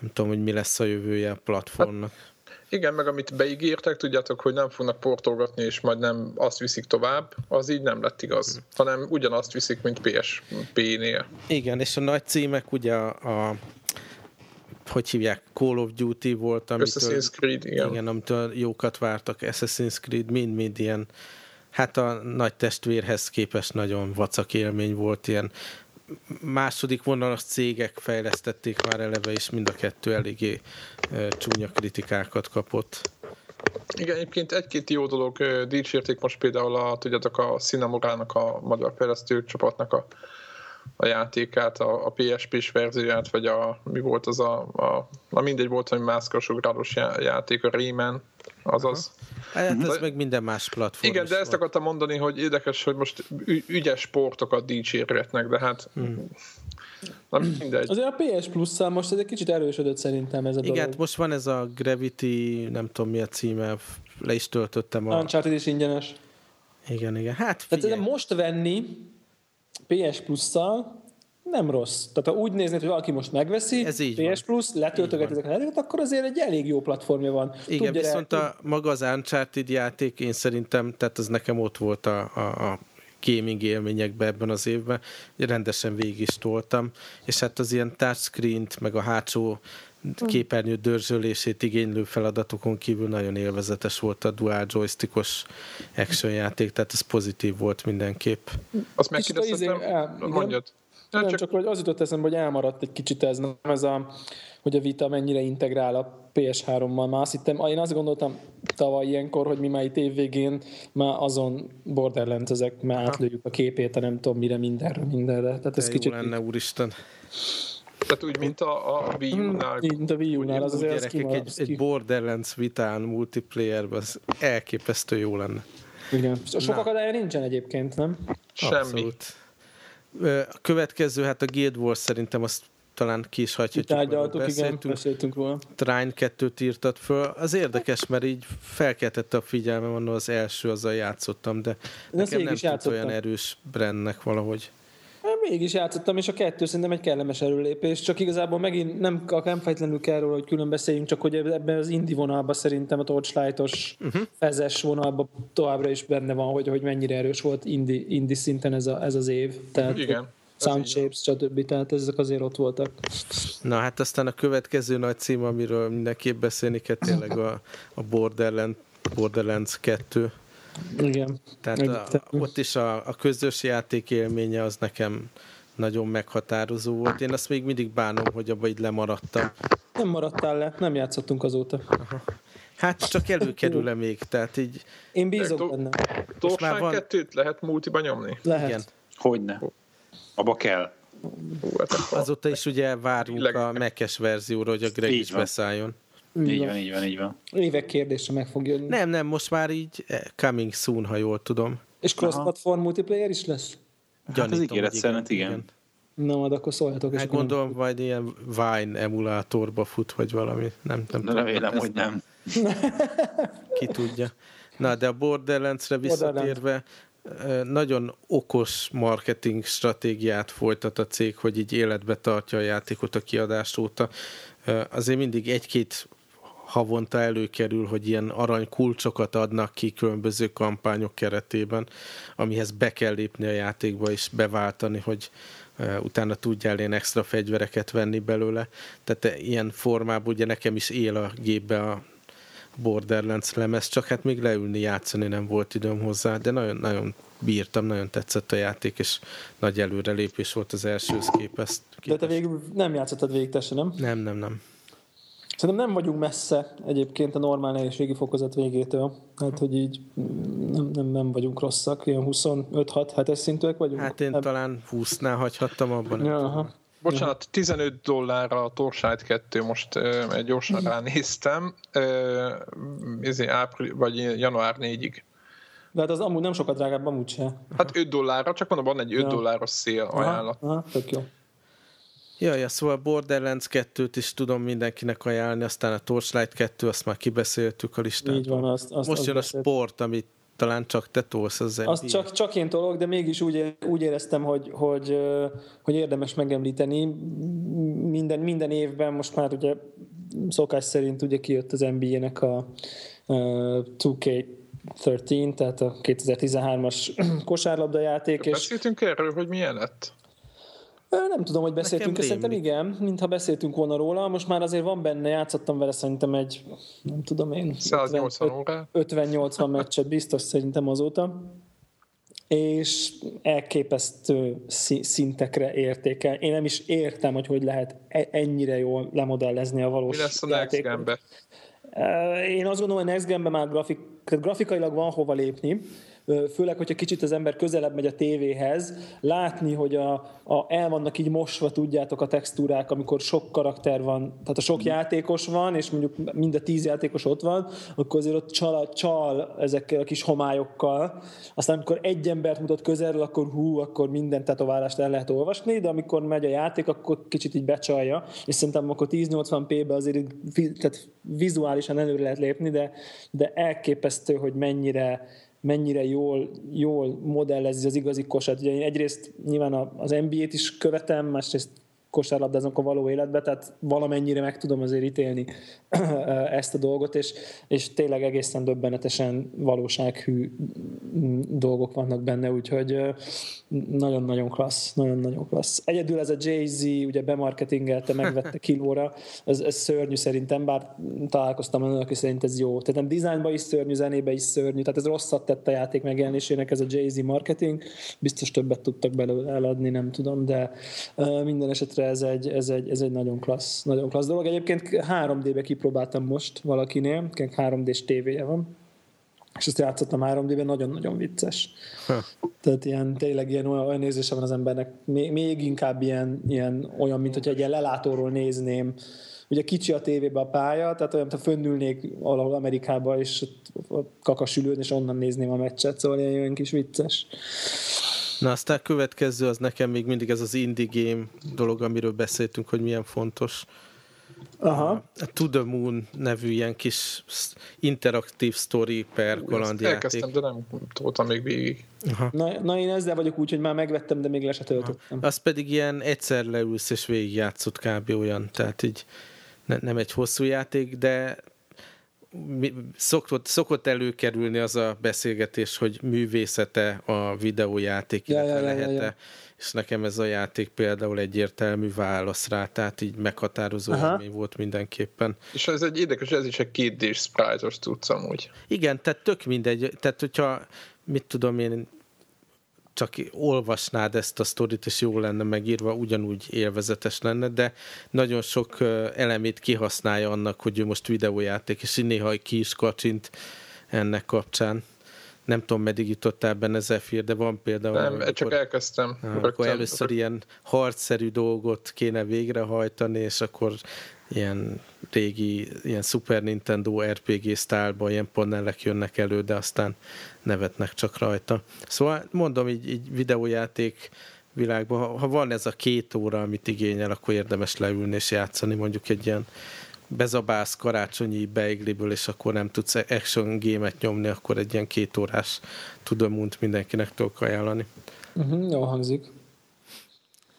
Nem tudom, hogy mi lesz a jövője a platformnak. Hát, igen, meg amit beígértek, tudjátok, hogy nem fognak portolgatni, és majd nem azt viszik tovább, az így nem lett igaz, hanem ugyanazt viszik, mint PSP-nél. Igen, és a nagy címek ugye a, a hogy hívják, Call of Duty volt, amitől, Assassin's Creed, igen. igen. amitől jókat vártak, Assassin's Creed, mind-mind ilyen, hát a nagy testvérhez képest nagyon vacak élmény volt, ilyen második vonalas cégek fejlesztették már eleve, és mind a kettő eléggé e, csúnya kritikákat kapott. Igen, egyébként egy-két jó dolog dicsérték most például a, tudjátok, a Cinemorának, a magyar fejlesztő csapatnak a a játékát, a, a PSP-s verzióját, vagy a, mi volt az a, a, a mindegy volt, hogy mászkos ugrálós játék, a Rayman, Azaz. Hát ez de, meg minden más platform. Igen, de ezt van. akartam mondani, hogy érdekes, hogy most ügyes sportokat dicsérgetnek, de hát hmm. Na, mindegy. Azért a PS plus most ez egy kicsit erősödött szerintem ez a Igen, dolog. most van ez a Gravity, nem tudom mi a címe, le is töltöttem. A... Uncharted is ingyenes. Igen, igen. Hát figyelj. Tehát most venni PS Plus-szal nem rossz. Tehát ha úgy néznéd, hogy valaki most megveszi, Ez így PS. Plus, letöltöget ezeket a játékokat, akkor azért egy elég jó platformja van. Igen, Tudja viszont rá, a maga az Uncharted játék, én szerintem, tehát az nekem ott volt a, a, a gaming élményekben ebben az évben, rendesen végig is toltam, és hát az ilyen touchscreen-t, meg a hátsó képernyő dörzsölését igénylő feladatokon kívül nagyon élvezetes volt a dual joystickos action játék, tehát ez pozitív volt mindenképp. Azt megkérdeztem, izé, mondjad. Nem, csak, csak hogy az jutott eszembe, hogy elmaradt egy kicsit ez, nem ez a, hogy a Vita mennyire integrál a PS3-mal. Már azt hittem, én azt gondoltam tavaly ilyenkor, hogy mi már itt évvégén már azon Borderlands ezek, már átlőjük a képét, a nem tudom mire, mindenre, mindenre. Tehát ez kicsit... lenne, úristen. Tehát úgy, mint a, a Wii U-nál. Hmm, mint a Wii U-nál, az azért gyerekek, egy, egy Borderlands vitán multiplayerben az elképesztő jó lenne. Igen. Sok akadálya nincsen egyébként, nem? Semmi. Abszolút. A következő, hát a Guild Wars szerintem azt talán ki is hagyhatjuk. Tárgyaltuk, beszéltünk, igen, beszéltünk róla. Trine 2-t írtad föl. Az érdekes, mert így felkeltette a figyelmem, mondom, az első, azzal játszottam, de de nekem nem tűnt olyan erős brandnek valahogy. Mégis játszottam, és a kettő szerintem egy kellemes erőlépés, csak igazából megint nem, nem fejtlenül kell róla, hogy külön beszéljünk, csak hogy ebben az indi vonalban szerintem a torchlightos, uh-huh. fezes vonalban továbbra is benne van, hogy, hogy mennyire erős volt indi, indi szinten ez, a, ez az év. Tehát, Igen. Sound shapes, stb. Tehát ezek azért ott voltak. Na hát aztán a következő nagy cím, amiről mindenképp beszélni kell, tényleg a, a Borderlands, Borderlands 2 igen. Tehát a, ott is a, a közös játék élménye az nekem nagyon meghatározó volt. Én azt még mindig bánom, hogy abba így lemaradtam. Nem maradtál le, nem játszottunk azóta. Aha. Hát csak előkerül-e még, tehát így... Én bízok to- benne. Torsán van... kettőt lehet multiba nyomni? Lehet. Igen. Hogyne. Abba kell. Hát Azóta is ugye várunk a mekes verzióra, hogy a Greg is beszálljon. Így van, így van, így van. Évek kérdése meg fog jönni. Nem, nem, most már így eh, coming soon, ha jól tudom. És cross-platform multiplayer is lesz? Hát az ígéret szerint igen. igen. Na, majd akkor szóljatok. Hát gondolom, nem... vagy ilyen Vine emulátorba fut, vagy valami. Nem, nem tudom. Remélem, hogy nem. Ki tudja. Na, de a Borderlands-re visszatérve, Borderlands. nagyon okos marketing stratégiát folytat a cég, hogy így életbe tartja a játékot a kiadás óta. Azért mindig egy-két havonta előkerül, hogy ilyen arany kulcsokat adnak ki különböző kampányok keretében, amihez be kell lépni a játékba és beváltani, hogy utána tudjál ilyen extra fegyvereket venni belőle. Tehát ilyen formában ugye nekem is él a gépbe a Borderlands lemez, csak hát még leülni, játszani nem volt időm hozzá, de nagyon, nagyon bírtam, nagyon tetszett a játék, és nagy előrelépés volt az elsőhöz képest. De te végül nem játszottad végig, te nem? Nem, nem, nem. Szerintem nem vagyunk messze egyébként a normál nehézségi fokozat végétől. Hát, hogy így nem, nem, nem vagyunk rosszak, ilyen 25-6-7-es szintűek vagyunk. Hát én Ebb... talán 20-nál hagyhattam abban. Ja, aha. Bocsánat, 15 dollárra a Torchlight 2, most uh, gyorsan mhm. ránéztem, uh, április, vagy január 4-ig. De hát az amúgy nem sokat drágább, amúgy se. Hát 5 dollárra, csak mondom, van egy 5 ja. dolláros szél ajánlat. Aha, aha, tök jó. Ja, ja, szóval Borderlands 2-t is tudom mindenkinek ajánlani, aztán a Torchlight 2, azt már kibeszéltük a listát. Így van, azt, azt Most azt jön beszélt. a sport, amit talán csak te tolsz az Azt csak, csak én tolok, de mégis úgy, úgy éreztem, hogy, hogy, hogy érdemes megemlíteni. Minden, minden évben most már ugye szokás szerint ugye kijött az NBA-nek a, a 2K13, tehát a 2013-as kosárlabda játék. Beszéltünk és... erről, hogy milyen lett? Nem tudom, hogy beszéltünk, szerintem igen, mintha beszéltünk volna róla. Most már azért van benne, játszottam vele szerintem egy, nem tudom én, 50-80 meccset biztos szerintem azóta és elképesztő szintekre értékel. Én nem is értem, hogy hogy lehet e- ennyire jól lemodellezni a valós Mi lesz a Next Gen-be? Én azt gondolom, hogy Next már grafik tehát grafikailag van hova lépni, főleg, hogyha kicsit az ember közelebb megy a tévéhez, látni, hogy a, a, el vannak így mosva, tudjátok, a textúrák, amikor sok karakter van, tehát a sok mm. játékos van, és mondjuk mind a tíz játékos ott van, akkor azért ott csal, csal ezekkel a kis homályokkal. Aztán amikor egy embert mutat közelről, akkor hú, akkor minden tetoválást el lehet olvasni, de amikor megy a játék, akkor kicsit így becsalja, és szerintem akkor 1080p-be azért tehát vizuálisan előre lehet lépni, de, de elképesztő, hogy mennyire mennyire jól, jól modellezi az igazi kosat. Ugye én egyrészt nyilván az NBA-t is követem, másrészt kosárlabdáznak a való életbe, tehát valamennyire meg tudom azért ítélni ezt a dolgot, és, és tényleg egészen döbbenetesen valósághű dolgok vannak benne, úgyhogy nagyon-nagyon klassz, nagyon-nagyon klassz. Egyedül ez a Jay-Z ugye bemarketingelte, megvette kilóra, ez, ez szörnyű szerintem, bár találkoztam önök, aki szerint ez jó. Tehát nem dizájnban is szörnyű, zenébe is szörnyű, tehát ez rosszat tett a játék megjelenésének ez a Jay-Z marketing, biztos többet tudtak belőle eladni, nem tudom, de minden esetre ez egy, ez egy, ez egy nagyon klassz, nagyon klassz dolog. Egyébként 3D-be kipróbáltam most valakinél, 3D-s tévéje van, és ezt játszottam 3D-ben, nagyon-nagyon vicces. Ha. Tehát ilyen, tényleg ilyen olyan, olyan nézése van az embernek, még, még inkább ilyen, ilyen olyan, mint hogyha egy ilyen lelátóról nézném. Ugye kicsi a tévébe a pálya, tehát olyan, mintha fönnülnék valahol Amerikába, és kakasülőn, és onnan nézném a meccset, szóval ilyen, ilyen kis vicces. Na aztán a következő az nekem még mindig ez az indie game dolog, amiről beszéltünk, hogy milyen fontos. Aha. A To the Moon nevű ilyen kis interaktív story per kalandjáték. Elkezdtem, de nem toltam még végig. Aha. Na, na, én ezzel vagyok úgy, hogy már megvettem, de még le se töltöttem. Az pedig ilyen egyszer leülsz és végigjátszott kb. olyan, tehát így ne, nem egy hosszú játék, de szokott, szokott előkerülni az a beszélgetés, hogy művészete a videójáték, ja, illetve ja, ja, lehet-e, ja, ja. és nekem ez a játék például egyértelmű válasz rá, tehát így meghatározó élmény volt mindenképpen. És ez egy érdekes, ez is egy két d sprite-os tudsz amúgy. Igen, tehát tök mindegy, tehát hogyha mit tudom én, csak olvasnád ezt a sztorit, és jó lenne megírva, ugyanúgy élvezetes lenne, de nagyon sok elemét kihasználja annak, hogy ő most videójáték, és néha ki is kacsint ennek kapcsán. Nem tudom, meddig jutottál benne Zephyr, de van például... Nem, amikor, csak elkezdtem. Akkor először ilyen harcszerű dolgot kéne végrehajtani, és akkor ilyen régi, ilyen Super Nintendo RPG sztálban ilyen panelek jönnek elő, de aztán nevetnek csak rajta. Szóval mondom, így, így videójáték világban, ha, ha van ez a két óra, amit igényel, akkor érdemes leülni és játszani mondjuk egy ilyen bezabálsz karácsonyi beigliből, és akkor nem tudsz action gémet nyomni, akkor egy ilyen két órás tudom, mindenkinek tudok ajánlani. Uh-huh, jó hangzik.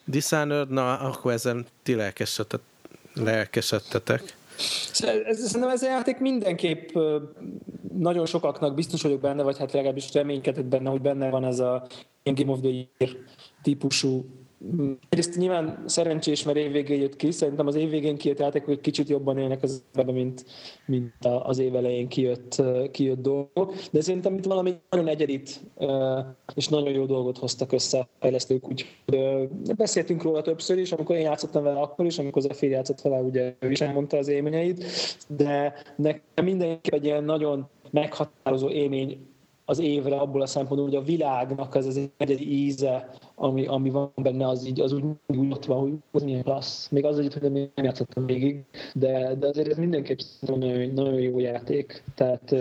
Dishonored, na, akkor ezen ti lelkesedtetek lelkesedtetek? Szerintem ez a játék mindenképp nagyon sokaknak biztos vagyok benne, vagy hát legalábbis reménykedek benne, hogy benne van ez a Game of the Year típusú Egyrészt nyilván szerencsés, mert évvégén jött ki, szerintem az évvégén kijött játékok kicsit jobban élnek az ebben, mint, mint az év elején kijött, kijött dolgok, de szerintem itt valami nagyon egyedit és nagyon jó dolgot hoztak össze a fejlesztők, úgyhogy beszéltünk róla többször is, amikor én játszottam vele akkor is, amikor Zephyr játszott vele, ugye ő is elmondta az élményeit, de nekem mindenki egy ilyen nagyon meghatározó élmény az évre abból a szempontból, hogy a világnak az az egyedi íze, ami, ami van benne, az így az úgy, úgy ott van, hogy az milyen klassz. Még az együtt, hogy nem játszottam végig, de, de azért ez mindenképp nagyon, nagyon jó játék. Tehát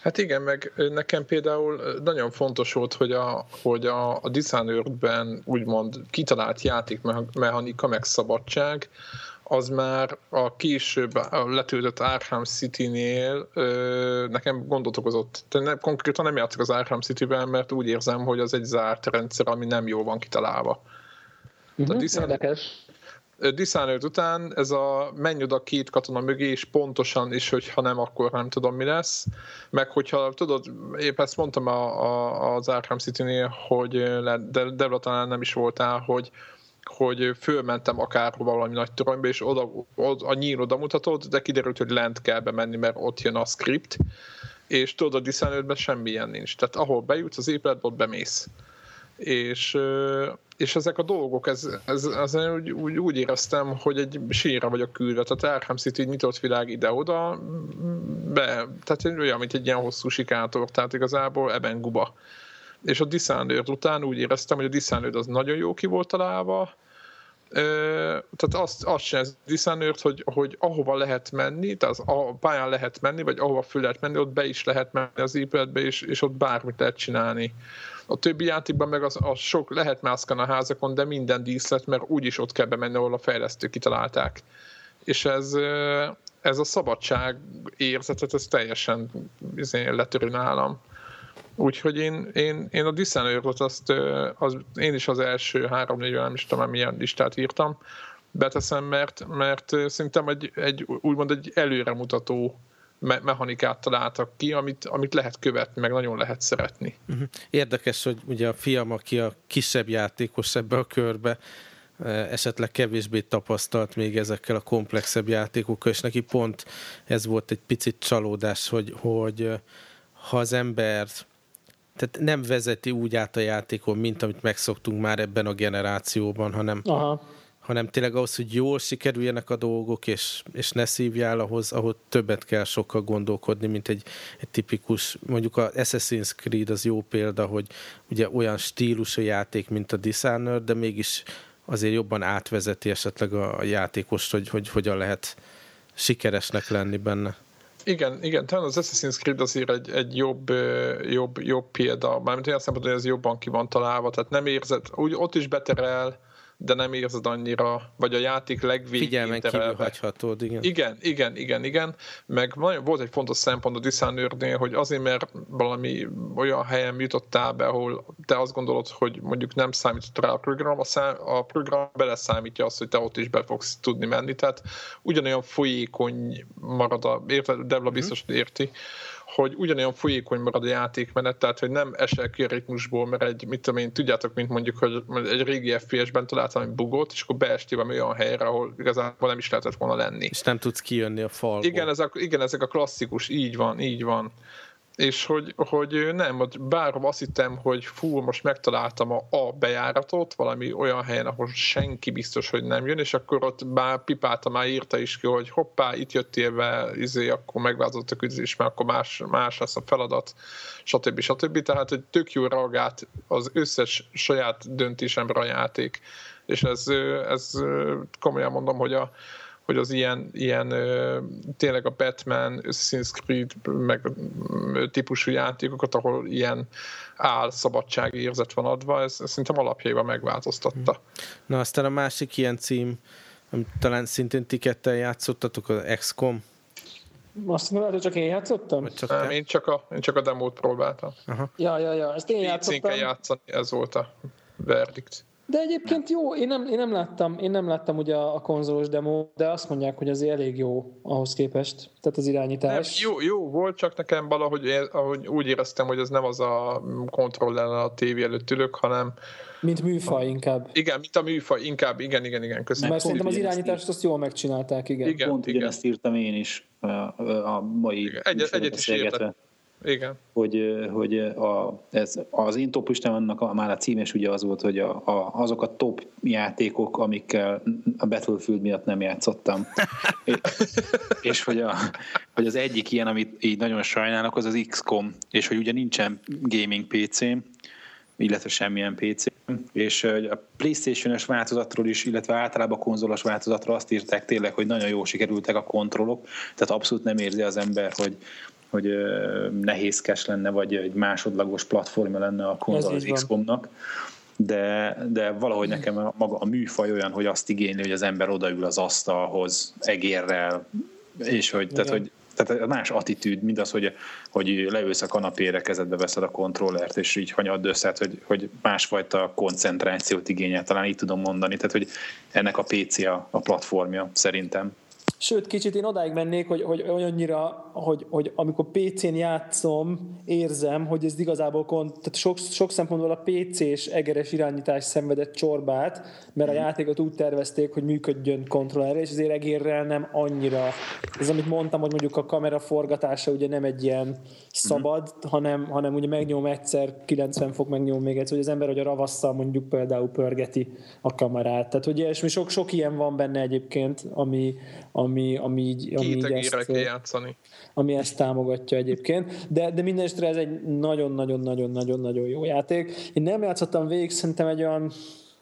Hát igen, meg nekem például nagyon fontos volt, hogy a, hogy a, a Dishonored-ben úgymond kitalált játékmechanika, meg szabadság, az már a később letöltött Arkham City-nél ö, nekem gondot okozott. De ne, konkrétan nem játszik az Arkham City-ben, mert úgy érzem, hogy az egy zárt rendszer, ami nem jól van kitalálva. Uh-huh, Dishonored, érdekes. Dishonored után ez a menj oda két katona mögé, és pontosan is, hogy ha nem, akkor nem tudom, mi lesz. Meg hogyha, tudod, épp ezt mondtam a, a, az Arkham City-nél, hogy de Debra talán nem is voltál, hogy hogy fölmentem akár valami nagy toronyba, és oda, oda, a nyíl oda mutatod, de kiderült, hogy lent kell bemenni, mert ott jön a script, és tudod, a Dishonored-ben semmilyen nincs. Tehát ahol bejutsz az épületbe, ott bemész. és és ezek a dolgok, ez, ez, ez úgy, úgy, úgy, éreztem, hogy egy sírra vagyok küldve, tehát Arkham City nyitott világ ide-oda, be, tehát olyan, mint egy ilyen hosszú sikátor, tehát igazából ebben guba. És a Dishonored után úgy éreztem, hogy a Dishonored az nagyon jó ki volt találva, tehát azt, azt sem ez Dishonored, hogy, hogy ahova lehet menni, tehát a pályán lehet menni, vagy ahova föl lehet menni, ott be is lehet menni az épületbe, és, és ott bármit lehet csinálni. A többi játékban meg az, az sok lehet mászkani a házakon, de minden díszlet, mert úgyis ott kell bemenni, ahol a fejlesztők kitalálták. És ez, ez a szabadság érzetet, ez teljesen izé, letörő nálam. Úgyhogy én, én, én a Dishonored-ot azt, az, én is az első három-négy, nem is tudom, milyen listát írtam, beteszem, mert, mert szerintem egy, egy úgymond egy előremutató me- mechanikát találtak ki, amit, amit lehet követni, meg nagyon lehet szeretni. Mhm. Érdekes, hogy ugye a fiam, aki a kisebb játékos ebbe a körbe, esetleg kevésbé tapasztalt még ezekkel a komplexebb játékokkal, és neki pont ez volt egy picit csalódás, hogy, hogy ha az ember tehát nem vezeti úgy át a játékon, mint amit megszoktunk már ebben a generációban, hanem, Aha. hanem tényleg ahhoz, hogy jól sikerüljenek a dolgok, és, és ne szívjál ahhoz, ahhoz többet kell sokkal gondolkodni, mint egy, egy tipikus, mondjuk a Assassin's Creed az jó példa, hogy ugye olyan stílusú játék, mint a Dishonored, de mégis azért jobban átvezeti esetleg a játékost, hogy, hogy hogyan lehet sikeresnek lenni benne. Igen, igen, talán az Assassin's Creed azért egy, egy jobb, jobb, jobb példa, mármint olyan szempontból, hogy ez jobban ki van találva, tehát nem érzed, úgy ott is beterel, de nem érzed annyira, vagy a játék legvégén Figyelmen kívül hagyhatod, igen. Igen, igen, igen, igen. Meg nagyon volt egy fontos szempont a dishonored hogy azért, mert valami olyan helyen jutottál be, ahol te azt gondolod, hogy mondjuk nem számított rá a program, a, szám, a program beleszámítja azt, hogy te ott is be fogsz tudni menni, tehát ugyanolyan folyékony marad a, érted, Devla mhm. biztos, hogy érti, hogy ugyanolyan folyékony marad a játékmenet, tehát hogy nem esel ki a ritmusból, mert egy, mit tudom én, tudjátok, mint mondjuk, hogy egy régi FPS-ben találtam egy bugot, és akkor beestél valami olyan helyre, ahol igazából nem is lehetett volna lenni. És nem tudsz kijönni a falból. Igen, ezek, igen, ezek a klasszikus, így van, így van és hogy, hogy nem, hogy bár azt hittem, hogy fú, most megtaláltam a, a bejáratot valami olyan helyen, ahol senki biztos, hogy nem jön, és akkor ott bár pipálta, már írta is ki, hogy hoppá, itt jöttél be, izé, akkor megváltozott a küzdés, mert akkor más, más lesz a feladat, stb. stb. Tehát, hogy tök jó reagált az összes saját döntésemre a játék, és ez, ez komolyan mondom, hogy a, hogy az ilyen, ilyen tényleg a Batman, Assassin's Creed meg típusú játékokat, ahol ilyen áll szabadsági érzet van adva, ez, ez szerintem alapjaiban megváltoztatta. Na aztán a másik ilyen cím, amit talán szintén ti ketten játszottatok, az XCOM. Azt mondom, hogy csak én játszottam? csak Nem, én csak, a, én csak a demót próbáltam. Aha. Ja, ja, ja, ezt én játszottam. játszani, ez volt a verdikt. De egyébként jó, én nem, én nem láttam, én nem láttam ugye a konzolos demo, de azt mondják, hogy azért elég jó ahhoz képest, tehát az irányítás. Nem, jó, jó volt, csak nekem valahogy ahogy úgy éreztem, hogy ez nem az a kontroller a tévé előtt ülök, hanem mint műfaj inkább. Igen, mint a műfaj, inkább, igen, igen, igen, köszönöm. Mert szerintem az irányítást azt jól megcsinálták, igen. igen Pont igen. ugyanezt írtam én is a mai Egyet, egyet is. Igen. Hogy, hogy a, ez, az én top listámnak a, már a címes ugye az volt, hogy a, a, azok a top játékok, amikkel a Battlefield miatt nem játszottam. és, és hogy, a, hogy az egyik ilyen, amit így nagyon sajnálok, az az XCOM, és hogy ugye nincsen gaming PC-m, illetve semmilyen PC. És a Playstation-es változatról is, illetve általában a konzolos változatról azt írták tényleg, hogy nagyon jól sikerültek a kontrollok, tehát abszolút nem érzi az ember, hogy, hogy nehézkes lenne, vagy egy másodlagos platformja lenne a konzol az XCOM-nak. De, de valahogy nekem a, maga a műfaj olyan, hogy azt igényli, hogy az ember odaül az asztalhoz egérrel, és hogy, tehát, hogy tehát más attitűd, mint az, hogy, hogy leülsz a kanapére, kezedbe veszed a kontrollert, és így hanyad össze, hogy, hogy másfajta koncentrációt igényel, talán így tudom mondani, tehát hogy ennek a PC a, a platformja szerintem. Sőt, kicsit én odáig mennék, hogy, hogy olyannyira, hogy, hogy amikor PC-n játszom, érzem, hogy ez igazából kont, tehát sok, sok szempontból a PC-s egeres irányítás szenvedett csorbát, mert a mhm. játékot úgy tervezték, hogy működjön kontrollerre, és azért egérrel nem annyira. Ez, amit mondtam, hogy mondjuk a kamera forgatása ugye nem egy ilyen szabad, mm. hanem, hanem ugye megnyom egyszer, 90 fok megnyom még egyszer, hogy az ember, hogy a ravasszal mondjuk például pörgeti a kamerát. Tehát, hogy és sok, sok ilyen van benne egyébként, ami, ami, ami így, ami így ezt, játszani. ami ezt támogatja egyébként. De, de minden ez egy nagyon-nagyon-nagyon-nagyon-nagyon jó játék. Én nem játszottam végig, szerintem egy olyan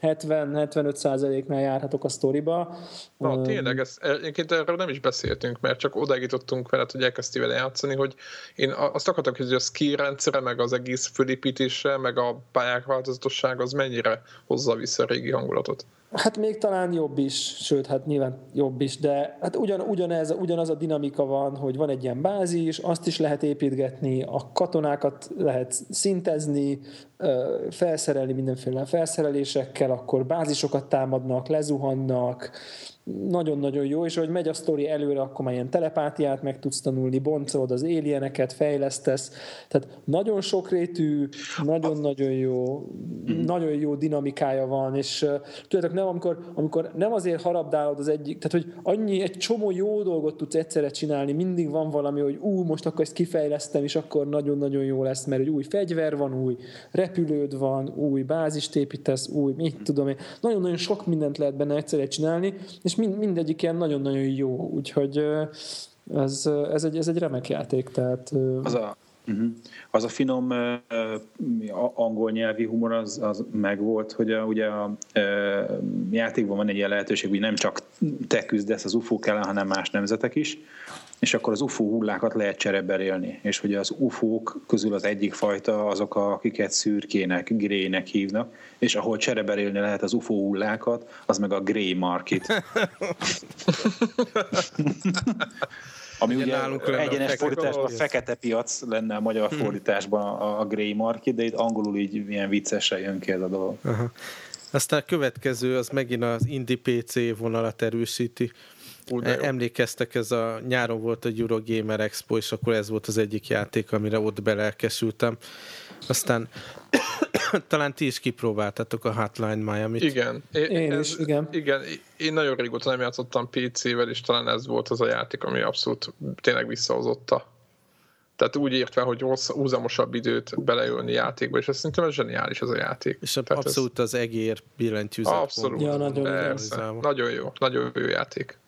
70-75 százaléknál járhatok a sztoriba. Na, tényleg, ez, egyébként erről nem is beszéltünk, mert csak odaegítottunk veled, hogy elkezdtél vele játszani, hogy én azt akartam, hogy a skill rendszere, meg az egész fölépítése, meg a pályák változatosság, az mennyire hozza vissza a régi hangulatot. Hát még talán jobb is, sőt, hát nyilván jobb is, de hát ugyan, ugyanez, ugyanaz a dinamika van, hogy van egy ilyen bázis, azt is lehet építgetni, a katonákat lehet szintezni, felszerelni mindenféle felszerelésekkel, akkor bázisokat támadnak, lezuhannak, nagyon-nagyon jó, és ahogy megy a sztori előre, akkor már ilyen telepátiát meg tudsz tanulni, boncolod az alieneket, fejlesztesz, tehát nagyon sokrétű, nagyon-nagyon jó, nagyon jó dinamikája van, és uh, tudjátok, nem amikor, amikor nem azért harabdálod az egyik, tehát hogy annyi, egy csomó jó dolgot tudsz egyszerre csinálni, mindig van valami, hogy ú, most akkor ezt kifejlesztem, és akkor nagyon-nagyon jó lesz, mert egy új fegyver van, új repülőd van, új bázist építesz, új, mit tudom én, nagyon-nagyon sok mindent lehet benne egyszerre csinálni, és mind, mindegyik ilyen nagyon-nagyon jó, úgyhogy ez, ez, egy, ez egy remek játék. Tehát, az a, uh-huh. az a finom uh, angol nyelvi humor az, az megvolt, hogy a, ugye a uh, játékban van egy ilyen lehetőség, hogy nem csak te küzdesz az UFO-k ellen, hanem más nemzetek is, és akkor az UFO hullákat lehet csereberélni, és hogy az UFO-k közül az egyik fajta azok, akiket szürkének, grének hívnak, és ahol csereberélni lehet az UFO hullákat, az meg a grey market. Ami ugye, ugye egyenes fordításban a fekete piac lenne a magyar hmm. fordításban a, a grey market, de itt angolul így ilyen viccesen jön ki ez a dolog. Aha. Aztán a következő az megint az Indie PC vonalat erősíti. Úgy, Emlékeztek, ez a nyáron volt a Eurogamer Expo, és akkor ez volt az egyik játék, amire ott belelkesültem. Aztán talán ti is kipróbáltatok a Hotline Miami-t. Igen. Én, én ez, is, igen. Igen, én nagyon régóta nem játszottam PC-vel, és talán ez volt az a játék, ami abszolút tényleg visszahozotta. Tehát úgy értve, hogy rossz, úzamosabb időt beleölni játékba, és ez szerintem ez zseniális az a játék. És Tehát abszolút ez... az egér billentyűzet. Abszolút. Ja, nagyon, persze. nagyon jó, nagyon jó játék.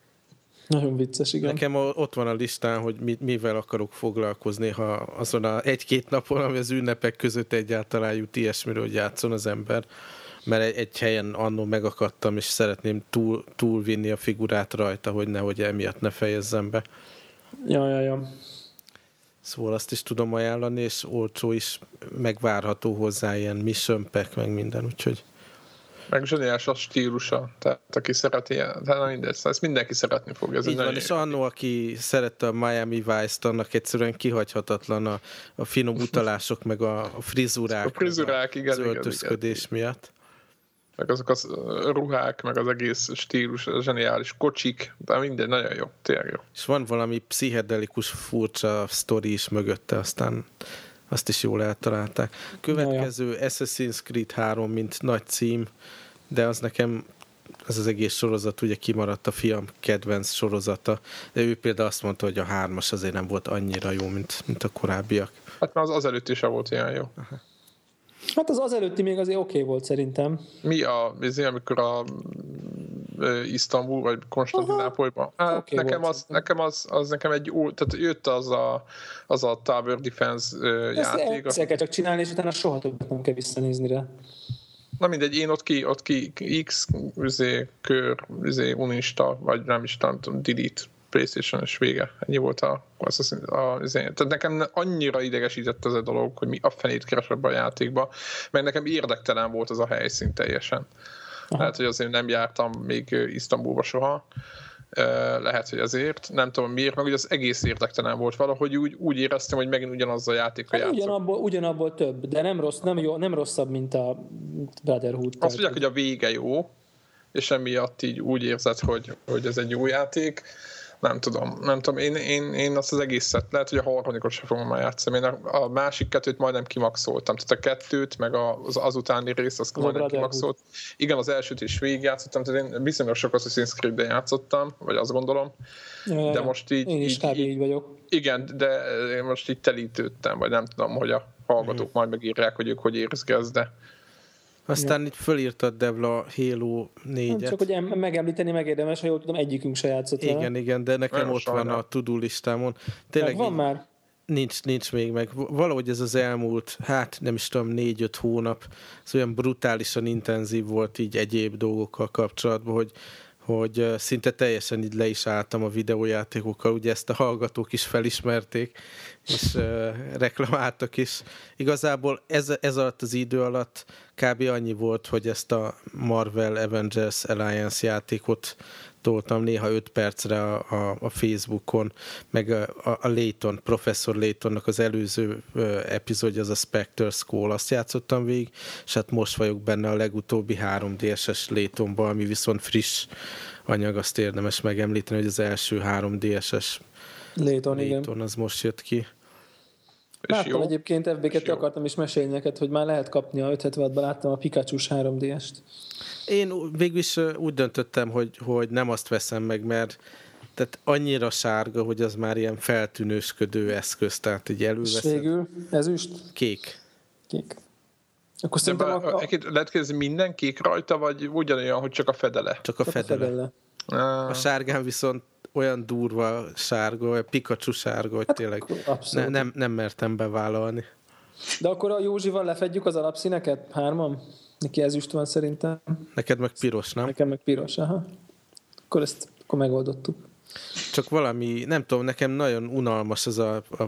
Nagyon vicces, igen. Nekem ott van a listán, hogy mi, mivel akarok foglalkozni, ha azon a egy-két napon, ami az ünnepek között egyáltalán jut ilyesmiről, hogy játszon az ember. Mert egy, egy helyen annó megakadtam, és szeretném túl, túlvinni a figurát rajta, hogy nehogy emiatt ne fejezzem be. Ja, ja, ja. Szóval azt is tudom ajánlani, és olcsó is megvárható hozzá ilyen mission pack, meg minden, úgyhogy meg zseniás a stílusa, tehát aki szereti, tehát mindegy, szóval ezt mindenki szeretni fogja. Ez Így van, és annó, aki szerette a Miami Vice-t, annak egyszerűen kihagyhatatlan a, a finom utalások, meg a, a frizurák, a frizurák, igen, az öltözködés igen, miatt. Meg azok a ruhák, meg az egész stílus, a zseniális kocsik, de minden nagyon jó, tényleg jó. És van valami pszichedelikus furcsa sztori is mögötte, aztán azt is jól eltalálták. Következő Assassin's Creed 3, mint nagy cím, de az nekem az az egész sorozat ugye kimaradt a fiam kedvenc sorozata, de ő például azt mondta, hogy a hármas azért nem volt annyira jó, mint, mint a korábbiak. Hát már az azelőtt is volt ilyen jó. Aha. Hát az azelőtti még azért oké okay volt szerintem. Mi a, azért, amikor a Isztambul vagy Konstantinápolyban. Hát okay nekem, az, nekem az, az, nekem egy új, tehát jött az a, az a Tower Defense uh, játék. Ezt kell csak csinálni, és utána soha többet nem kell visszanézni rá. Na mindegy, én ott ki, ott ki X, üzé, kör, üzé, unista, vagy nem is tudom, delete, playstation és vége. Ennyi volt a, az, a, a, az Tehát nekem annyira idegesített ez a dolog, hogy mi a fenét keresebb a játékba, mert nekem érdektelen volt az a helyszín teljesen. Aha. Lehet, hogy azért nem jártam még Isztambulba soha, lehet, hogy ezért, nem tudom miért, meg hogy az egész érdektelen volt valahogy, úgy, úgy éreztem, hogy megint ugyanaz a játék hát ugyanabból, ugyanabból több, de nem, rossz, nem, jó, nem rosszabb, mint a Brotherhood. Azt mondják, hogy a vége jó, és emiatt így úgy érzed, hogy, hogy ez egy jó játék. Nem tudom, nem tudom, én, én, én azt az egészet, lehet, hogy a harmadikot sem fogom már játszani. Én a, a másik kettőt majdnem kimaxoltam, tehát a kettőt, meg az azutáni rész, azt az majdnem kimaxolt. Igen, az elsőt is végigjátszottam, tehát én viszonylag sok Assassin's Creed-ben játszottam, vagy azt gondolom, de most így... Én is így, így, így vagyok. Igen, de én most így telítődtem, vagy nem tudom, hogy a hallgatók mm. majd megírják, hogy ők hogy érzik ezt, de aztán itt fölírtad Devla Halo 4-et. Csak hogy megemlíteni megérdemes, ha jól tudom, egyikünk se játszott Igen, vele. igen, de nekem Nagyon ott sajnál. van a to listámon. Tényleg van így, már? Nincs, nincs még meg. Valahogy ez az elmúlt, hát nem is tudom, négy-öt hónap, ez olyan brutálisan intenzív volt így egyéb dolgokkal kapcsolatban, hogy hogy szinte teljesen így le is álltam a videójátékokkal, ugye ezt a hallgatók is felismerték, és uh, reklamáltak is. Igazából ez, ez alatt az idő alatt kb. annyi volt, hogy ezt a Marvel Avengers Alliance játékot toltam néha 5 percre a, a, a Facebookon, meg a, a, Layton, professzor Laytonnak az előző epizódja, az a Spectre School, azt játszottam végig, és hát most vagyok benne a legutóbbi 3DS-es Laytonban, ami viszont friss anyag, azt érdemes megemlíteni, hogy az első 3DS-es Layton, Layton igen. az most jött ki. Láttam jó? egyébként FB2 akartam is mesélni neked, hogy már lehet kapni a 576-ban, láttam a pikachu 3D-est. Én végül is úgy döntöttem, hogy, hogy nem azt veszem meg, mert tehát annyira sárga, hogy az már ilyen feltűnősködő eszköz, tehát így előveszem. És végül ezüst? Kék. Kék. Akkor szerintem a... a... Lehet kérdezni, minden kék rajta, vagy ugyanolyan, hogy csak a fedele? Csak a fedele. A, fedele. a sárgán viszont olyan durva sárga, olyan Pikachu sárga, hogy hát, tényleg ne, nem, nem mertem bevállalni. De akkor a Józsival lefedjük az alapszíneket? Hárman? Neki ezüst van szerintem. Neked meg piros, nem? Nekem meg piros, aha. Akkor ezt akkor megoldottuk. Csak valami, nem tudom, nekem nagyon unalmas ez a, a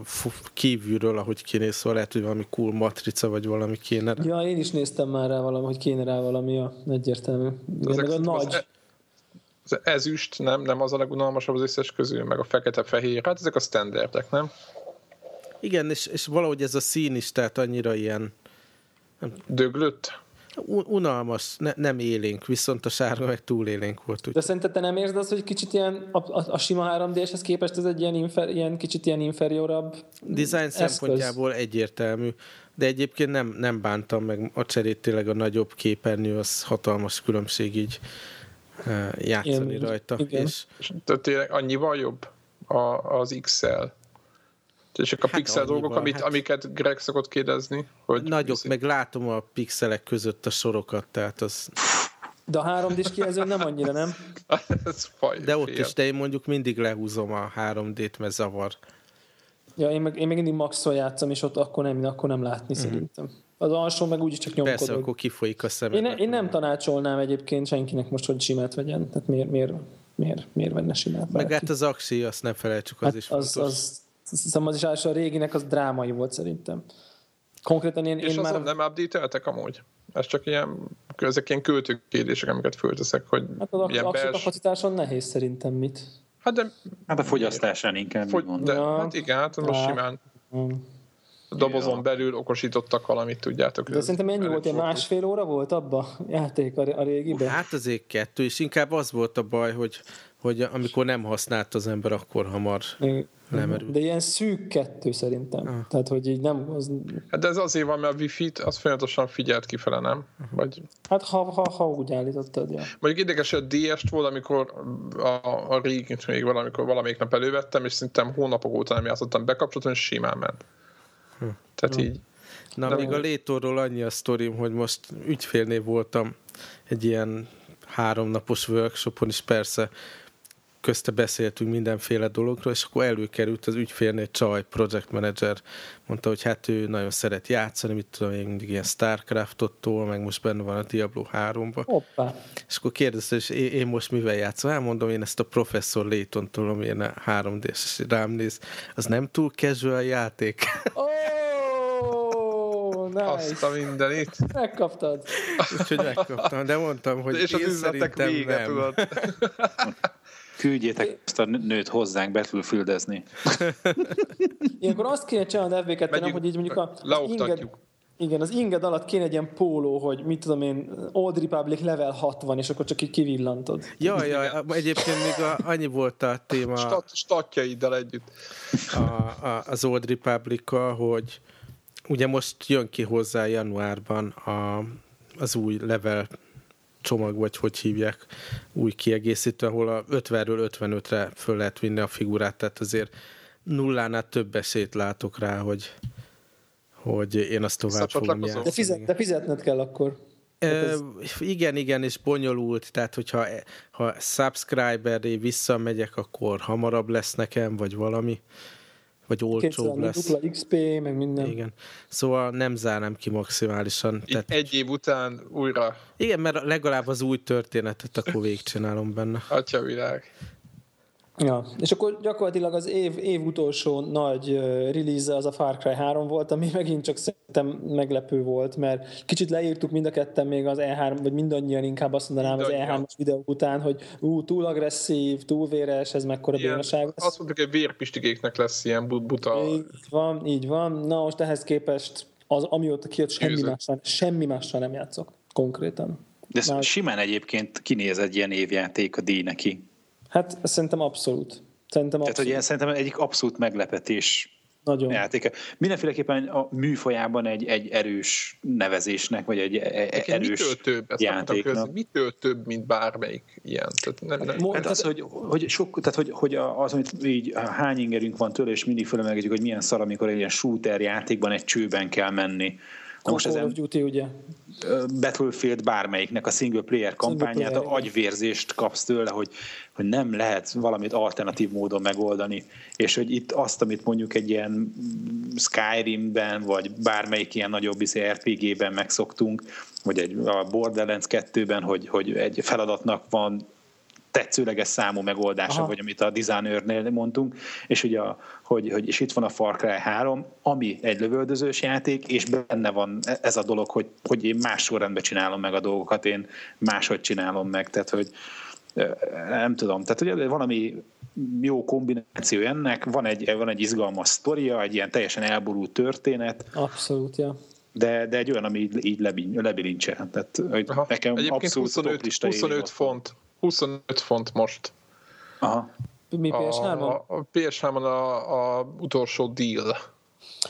kívülről, ahogy kinéz, szóval lehet, hogy valami cool matrica, vagy valami kéne rá. Ja, én is néztem már rá valami, hogy kéne rá valami a egyértelmű. Ezek, a nagy az ezüst nem, nem az a legunalmasabb az összes közül, meg a fekete-fehér, hát ezek a standardek, nem? Igen, és, és valahogy ez a szín is, tehát annyira ilyen... Nem, Döglött? Unalmas, ne, nem élénk, viszont a sárga meg túl élénk volt. Úgy. De szerinted te nem érzed azt, hogy kicsit ilyen a, a, a sima 3D-eshez képest ez egy ilyen, infer, ilyen kicsit ilyen inferiorabb Design eszköz. szempontjából egyértelmű, de egyébként nem, nem bántam meg a cserét, tényleg a nagyobb képernyő, az hatalmas különbség így játszani igen, rajta. Igen. És... Tehát tényleg annyival jobb a, az XL? És a hát pixel dolgok, amit, hát... amiket Greg szokott kérdezni? Hogy Nagyok, viszi. meg látom a pixelek között a sorokat, tehát az... De a 3 d kijelző nem annyira, nem? Ez faj, de ott fél. is, de én mondjuk mindig lehúzom a 3D-t, mert zavar. Ja, én meg, én meg mindig maxol játszom, és ott akkor nem, akkor nem látni mm-hmm. szerintem. Az alsó meg úgyis csak nyomkodod. Persze, akkor kifolyik a szemed. Én, ne, én nem tanácsolnám egyébként senkinek most, hogy simát vegyen. Tehát miért, miért, miért, miért venne simát? Meg hát az axi, azt nem felejtsük, az hát is az, fontos. Az, az, az, az is a réginek az drámai volt szerintem. Konkrétan én, és én már... nem update amúgy? Ez csak ilyen, ezek ilyen költőkérdések, amiket fölteszek, hogy hát az ilyen bels... kapacitáson nehéz szerintem mit. Hát, de... hát a fogyasztásán inkább Fogy... de, ja. Hát igen, hát most simán. Hmm dobozon ja. belül okosítottak valamit, tudjátok. De szerintem ennyi volt, egy másfél óra volt abba játék a, a régiben? Hát azért kettő, és inkább az volt a baj, hogy, hogy amikor nem használt az ember, akkor hamar lemerült. De ilyen szűk kettő szerintem. Ah. Tehát, hogy így nem... Az... Hát de ez azért van, mert a wifi-t az folyamatosan figyelt kifele, nem? Vagy... Hát ha, ha, ha úgy állítottad, ja. Mondjuk érdekes, hogy a DS-t volt, amikor a, a régit még valamikor valamelyik nap elővettem, és szerintem hónapok óta nem játszottam, bekapcsoltam, és simán ment. Hm. Tehát hm. így... Na, de még a Létorról annyi a sztorim, hogy most ügyfélnél voltam egy ilyen háromnapos workshopon, és persze közte beszéltünk mindenféle dologról, és akkor előkerült az ügyfélnél Csaj, project manager, mondta, hogy hát ő nagyon szeret játszani, mit tudom én, mindig ilyen Starcraftot meg most benne van a Diablo 3-ba. Hoppá. És akkor kérdezte, hogy én, én most mivel játszom? Elmondom, én ezt a Professor Layton tudom, én a 3D-s, és rám néz, az nem túl casual játék. Oh, nice. Azt a mindenit. Megkaptad. Úgyhogy megkaptam, de mondtam, hogy és én az szerintem vége, nem. Tudod. Küldjétek ezt a nőt hozzánk betülfüldezni. Ilyenkor azt kéne csinálni a FB2, nem, hogy így mondjuk a, az inger, Igen, az inged alatt kéne egy ilyen póló, hogy mit tudom én, Old Republic level 60, és akkor csak így kivillantod. Ja, ja, egyébként még a, annyi volt a téma... Stat, statjaiddal együtt. A, a, az Old republic hogy ugye most jön ki hozzá januárban a, az új level csomag, vagy hogy hívják, új kiegészítő, ahol a 50-ről 55-re föl lehet vinni a figurát, tehát azért nullánál több esélyt látok rá, hogy, hogy én azt tovább fogom játszani. De, fizet, de fizetned kell akkor. Ez... Igen, igen, és bonyolult, tehát hogyha ha subscriber visszamegyek, akkor hamarabb lesz nekem, vagy valami, vagy olcsóbb lesz. Dupla XP, meg minden. Igen. Szóval nem zárnám ki maximálisan. Tehát... Egy év után újra. Igen, mert legalább az új történetet akkor végigcsinálom benne. Atya világ. Ja, és akkor gyakorlatilag az év, év utolsó nagy release az a Far Cry 3 volt, ami megint csak szerintem meglepő volt, mert kicsit leírtuk mind a ketten még az E3, vagy mindannyian inkább azt mondanám az E3-as videó után, hogy ú, túl agresszív, túl véres, ez mekkora ilyen, bénaság lesz. Azt mondtuk, hogy vérpistikéknek lesz ilyen buta. Így van, így van. Na most ehhez képest az, amióta kijött, semmi mással, semmi mással nem játszok konkrétan. De ez Már... simán egyébként kinéz egy ilyen évjáték a díj neki. Hát szerintem abszolút. Szerintem abszolút. Tehát, hogy ilyen szerintem egyik abszolút meglepetés nagyon. játéka. Mindenféleképpen a műfajában egy, egy erős nevezésnek, vagy egy e- erős mitől több, játéknak. mitől több, mint bármelyik ilyen? Tehát nem, nem. Hát az, hogy, hogy, sok, tehát hogy, hogy az, amit így hány ingerünk van tőle, és mindig fölemelgetjük, hogy milyen szar, amikor egy ilyen shooter játékban egy csőben kell menni Na most Call of Duty, ugye? Battlefield bármelyiknek a single player kampányát, single player, agyvérzést kapsz tőle, hogy, hogy nem lehet valamit alternatív módon megoldani, és hogy itt azt, amit mondjuk egy ilyen Skyrimben, vagy bármelyik ilyen nagyobb izé RPG-ben megszoktunk, vagy egy a Borderlands 2-ben, hogy, hogy egy feladatnak van tetszőleges számú megoldása, Aha. vagy amit a designernél mondtunk, és, ugye a, hogy, hogy, és itt van a Far Cry 3, ami egy lövöldözős játék, és benne van ez a dolog, hogy, hogy én más sorrendben csinálom meg a dolgokat, én máshogy csinálom meg, tehát hogy nem tudom, tehát hogy valami jó kombináció ennek, van egy, van egy izgalmas sztoria, egy ilyen teljesen elborult történet. Abszolút, ja. De, de egy olyan, ami így, így lebilincse. Tehát, hogy Aha. nekem Egyébként abszolút 25, 25 font 25 font most. Aha. Mi PS3-on? A, a PS3-on a, a utolsó deal.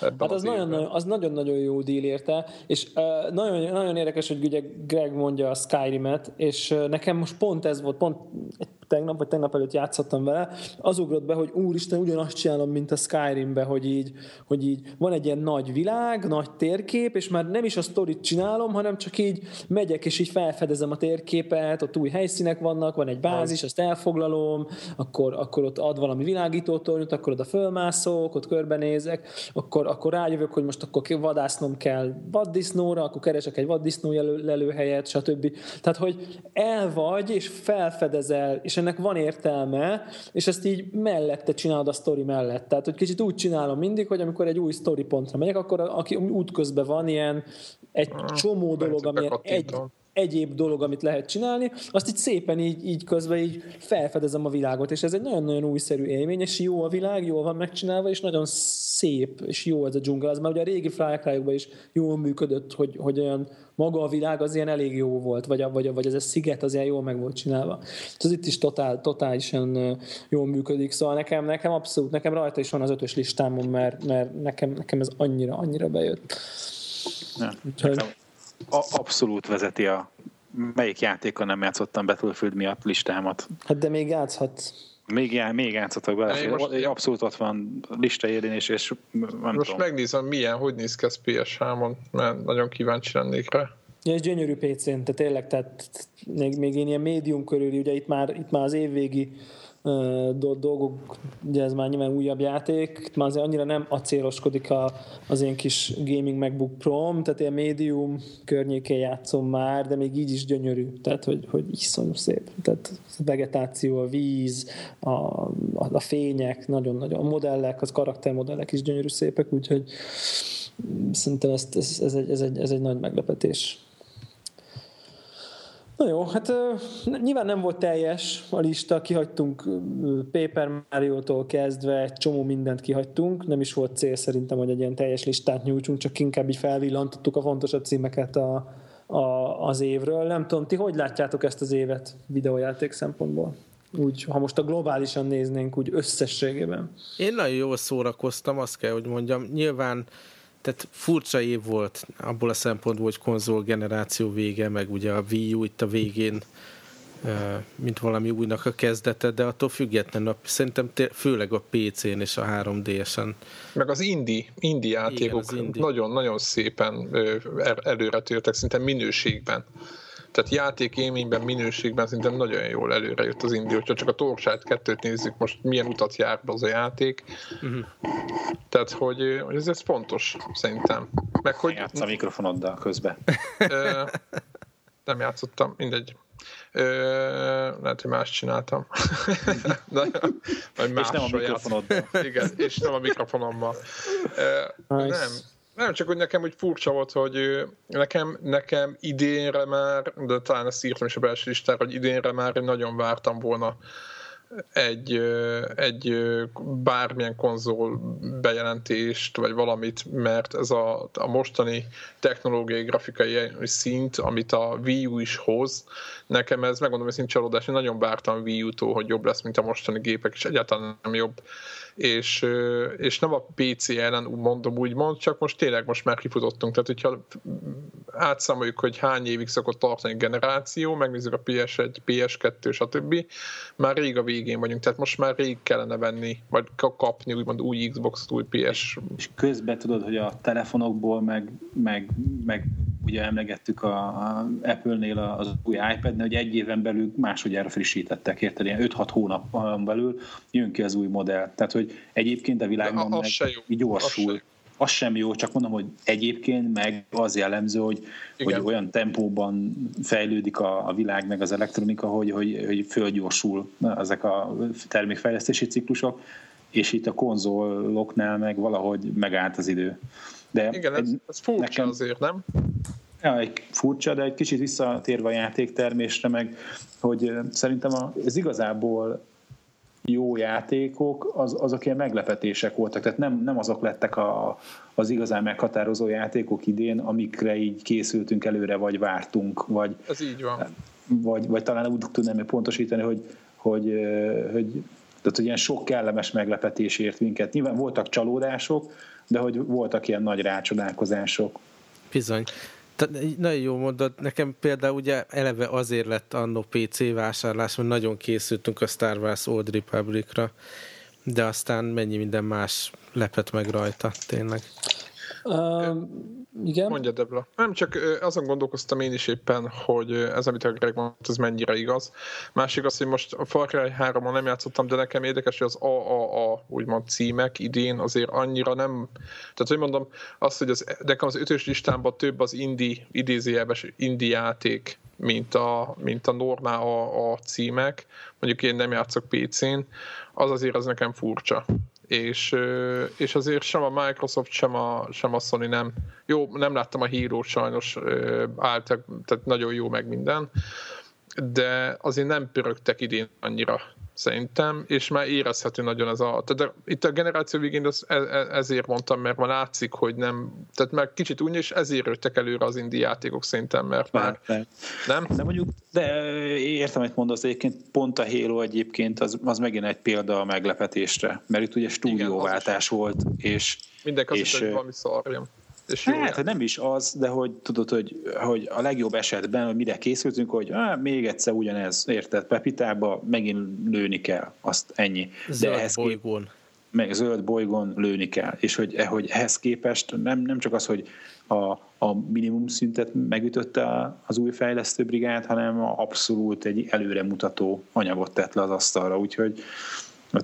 Hát az, az nagyon, az nagyon-nagyon jó deal érte, és uh, nagyon, nagyon érdekes, hogy ugye Greg mondja a Skyrim-et, és uh, nekem most pont ez volt, pont egy tegnap vagy tegnap előtt játszottam vele, az ugrott be, hogy úristen, ugyanazt csinálom, mint a Skyrimbe, hogy így, hogy így van egy ilyen nagy világ, nagy térkép, és már nem is a sztorit csinálom, hanem csak így megyek, és így felfedezem a térképet, ott új helyszínek vannak, van egy bázis, azt elfoglalom, akkor, akkor ott ad valami világítótornyot, akkor oda fölmászok, ott körbenézek, akkor, akkor rájövök, hogy most akkor vadásznom kell vaddisznóra, akkor keresek egy vaddisznó lelőhelyet, stb. Tehát, hogy el vagy, és felfedezel, és ennek van értelme, és ezt így mellette csinálod a sztori mellett. Tehát, hogy kicsit úgy csinálom mindig, hogy amikor egy új sztori pontra megyek, akkor aki útközben van ilyen egy csomó dolog, ami egy, egyéb dolog, amit lehet csinálni, azt így szépen így, így közben így felfedezem a világot, és ez egy nagyon-nagyon újszerű élmény, és jó a világ, jól van megcsinálva, és nagyon szép, és jó ez a dzsungel. Az már ugye a régi Fly is jól működött, hogy, hogy olyan maga a világ az ilyen elég jó volt, vagy, vagy, a, vagy ez a sziget az ilyen jól meg volt csinálva. Ez itt is totál, totálisan jól működik, szóval nekem, nekem abszolút, nekem rajta is van az ötös listámon, mert, mert nekem, nekem ez annyira, annyira bejött. Ja, Úgyhogy... abszolút vezeti a melyik játékon nem játszottam Battlefield miatt listámat. Hát de még játszhat. Még, já, még játszhatok bele. Most, abszolút ott van lista élén, és, és nem Most tudom. megnézem, milyen, hogy néz ki ez PS3-on, mert nagyon kíváncsi lennék rá. Ja, és gyönyörű PC-n, tehát tényleg, tehát még, még én ilyen médium körül, ugye itt már, itt már az évvégi dolgok, ugye ez már nyilván újabb játék, már azért annyira nem acéloskodik a, az én kis gaming MacBook Pro-m, tehát ilyen médium környékén játszom már, de még így is gyönyörű, tehát hogy, hogy iszonyú szép. Tehát a vegetáció, a víz, a, a, a fények, nagyon-nagyon, a modellek, az karaktermodellek is gyönyörű szépek, úgyhogy szerintem ez, ez, ez, egy, ez, egy, ez egy nagy meglepetés. Na jó, hát nyilván nem volt teljes a lista, kihagytunk Paper Mario-tól kezdve, egy csomó mindent kihagytunk, nem is volt cél szerintem, hogy egy ilyen teljes listát nyújtsunk, csak inkább így felvillantottuk a fontosabb címeket a, a, az évről. Nem tudom, ti hogy látjátok ezt az évet videójáték szempontból? Úgy, ha most a globálisan néznénk, úgy összességében. Én nagyon jól szórakoztam, azt kell, hogy mondjam. Nyilván tehát furcsa év volt abból a szempontból, hogy konzol generáció vége, meg ugye a Wii U itt a végén, mint valami újnak a kezdete, de attól függetlenül szerintem főleg a PC-n és a 3DS-en. Meg az indie, indie játékok nagyon-nagyon szépen előre tértek, szinte minőségben. Tehát játék élményben, minőségben szerintem nagyon jól előre jött az Indi, hogyha csak a Torchlight kettőt nézzük, most milyen utat jár be az a játék. Uh-huh. Tehát, hogy, hogy ez, ez fontos, szerintem. Meg, hogy... Játsz a mikrofonoddal közben. nem játszottam, mindegy. Ö, lehet, hogy más csináltam. De, vagy és nem a mikrofonoddal. Igen, és nem a mikrofonommal. Ö, nice. Nem, nem, csak hogy nekem úgy furcsa volt, hogy nekem, nekem idénre már, de talán ezt írtam is a belső listára, hogy idénre már nagyon vártam volna egy, egy bármilyen konzol bejelentést, vagy valamit, mert ez a, a mostani technológiai, grafikai szint, amit a Wii U is hoz, nekem ez megmondom, hogy szint csalódás, én nagyon vártam Wii U-tól, hogy jobb lesz, mint a mostani gépek, és egyáltalán nem jobb és, és nem a PC ellen mondom úgymond, csak most tényleg most már kifutottunk. Tehát, hogyha átszámoljuk, hogy hány évig szokott tartani generáció, megnézzük a PS1, PS2, stb. Már rég a végén vagyunk, tehát most már rég kellene venni, vagy kapni úgymond új Xbox-t, új PS. És közben tudod, hogy a telefonokból, meg, meg, meg ugye emlegettük a, a Apple-nél az új iPad-nél, hogy egy éven belül másodjára frissítettek, érted? Ilyen 5-6 hónap belül jön ki az új modell. Tehát, hogy egyébként a világban meg gyorsul. Az az sem jó, csak mondom, hogy egyébként meg az jellemző, hogy, hogy olyan tempóban fejlődik a, a világ, meg az elektronika, hogy, hogy, hogy fölgyorsul ezek a termékfejlesztési ciklusok, és itt a konzoloknál meg valahogy megállt az idő. De Igen, ez, ez furcsa nekem, azért, nem? Ja, egy furcsa, de egy kicsit visszatérve a játéktermésre, meg hogy szerintem a, ez igazából jó játékok, az, azok ilyen meglepetések voltak, tehát nem, nem azok lettek a, az igazán meghatározó játékok idén, amikre így készültünk előre, vagy vártunk, vagy, Ez így van. vagy, vagy talán úgy tudnám pontosítani, hogy, hogy, hogy tehát, hogy ilyen sok kellemes meglepetés ért minket. Nyilván voltak csalódások, de hogy voltak ilyen nagy rácsodálkozások. Bizony. Nagyon jó mondod, nekem például ugye eleve azért lett annó PC vásárlás, mert nagyon készültünk a Star Wars Old Republic-ra, de aztán mennyi minden más lepett meg rajta, tényleg. Uh, igen. Mondja, Debla. Nem, csak azon gondolkoztam én is éppen, hogy ez, amit a Greg mondta, ez mennyire igaz. Másik az, hogy most a Far Cry 3 nem játszottam, de nekem érdekes, hogy az AAA úgymond címek idén azért annyira nem... Tehát, hogy mondom, azt, hogy az, nekem az ötös listámban több az indie, idézőjelbes indie játék, mint a, mint a normál a, a címek. Mondjuk én nem játszok PC-n, az azért az nekem furcsa és, és azért sem a Microsoft, sem a, sem a Sony nem. Jó, nem láttam a hírót sajnos, állt, tehát nagyon jó meg minden, de azért nem pörögtek idén annyira szerintem, és már érezhető nagyon ez a... Tehát itt a generáció végén ez, e, e, ezért mondtam, mert már látszik, hogy nem... Tehát már kicsit úgy, és ezért jöttek előre az indi játékok szerintem, mert már... már nem? De mondjuk, de értem, hogy mondasz, egyébként pont a Halo egyébként az, az megint egy példa a meglepetésre, mert itt ugye stúdióváltás Igen, volt, és... Mindenki azt és, hogy valami szarjam. És jó hát, nem is az, de hogy tudod, hogy, hogy a legjobb esetben, hogy mire készültünk, hogy ah, még egyszer ugyanez, érted, Pepitába megint lőni kell, azt ennyi. Zöld de ehhez bolygón. meg zöld bolygón lőni kell. És hogy, hogy ehhez képest nem, nem csak az, hogy a, a minimum szintet megütötte az új fejlesztő brigád, hanem abszolút egy előremutató anyagot tett le az asztalra. Úgyhogy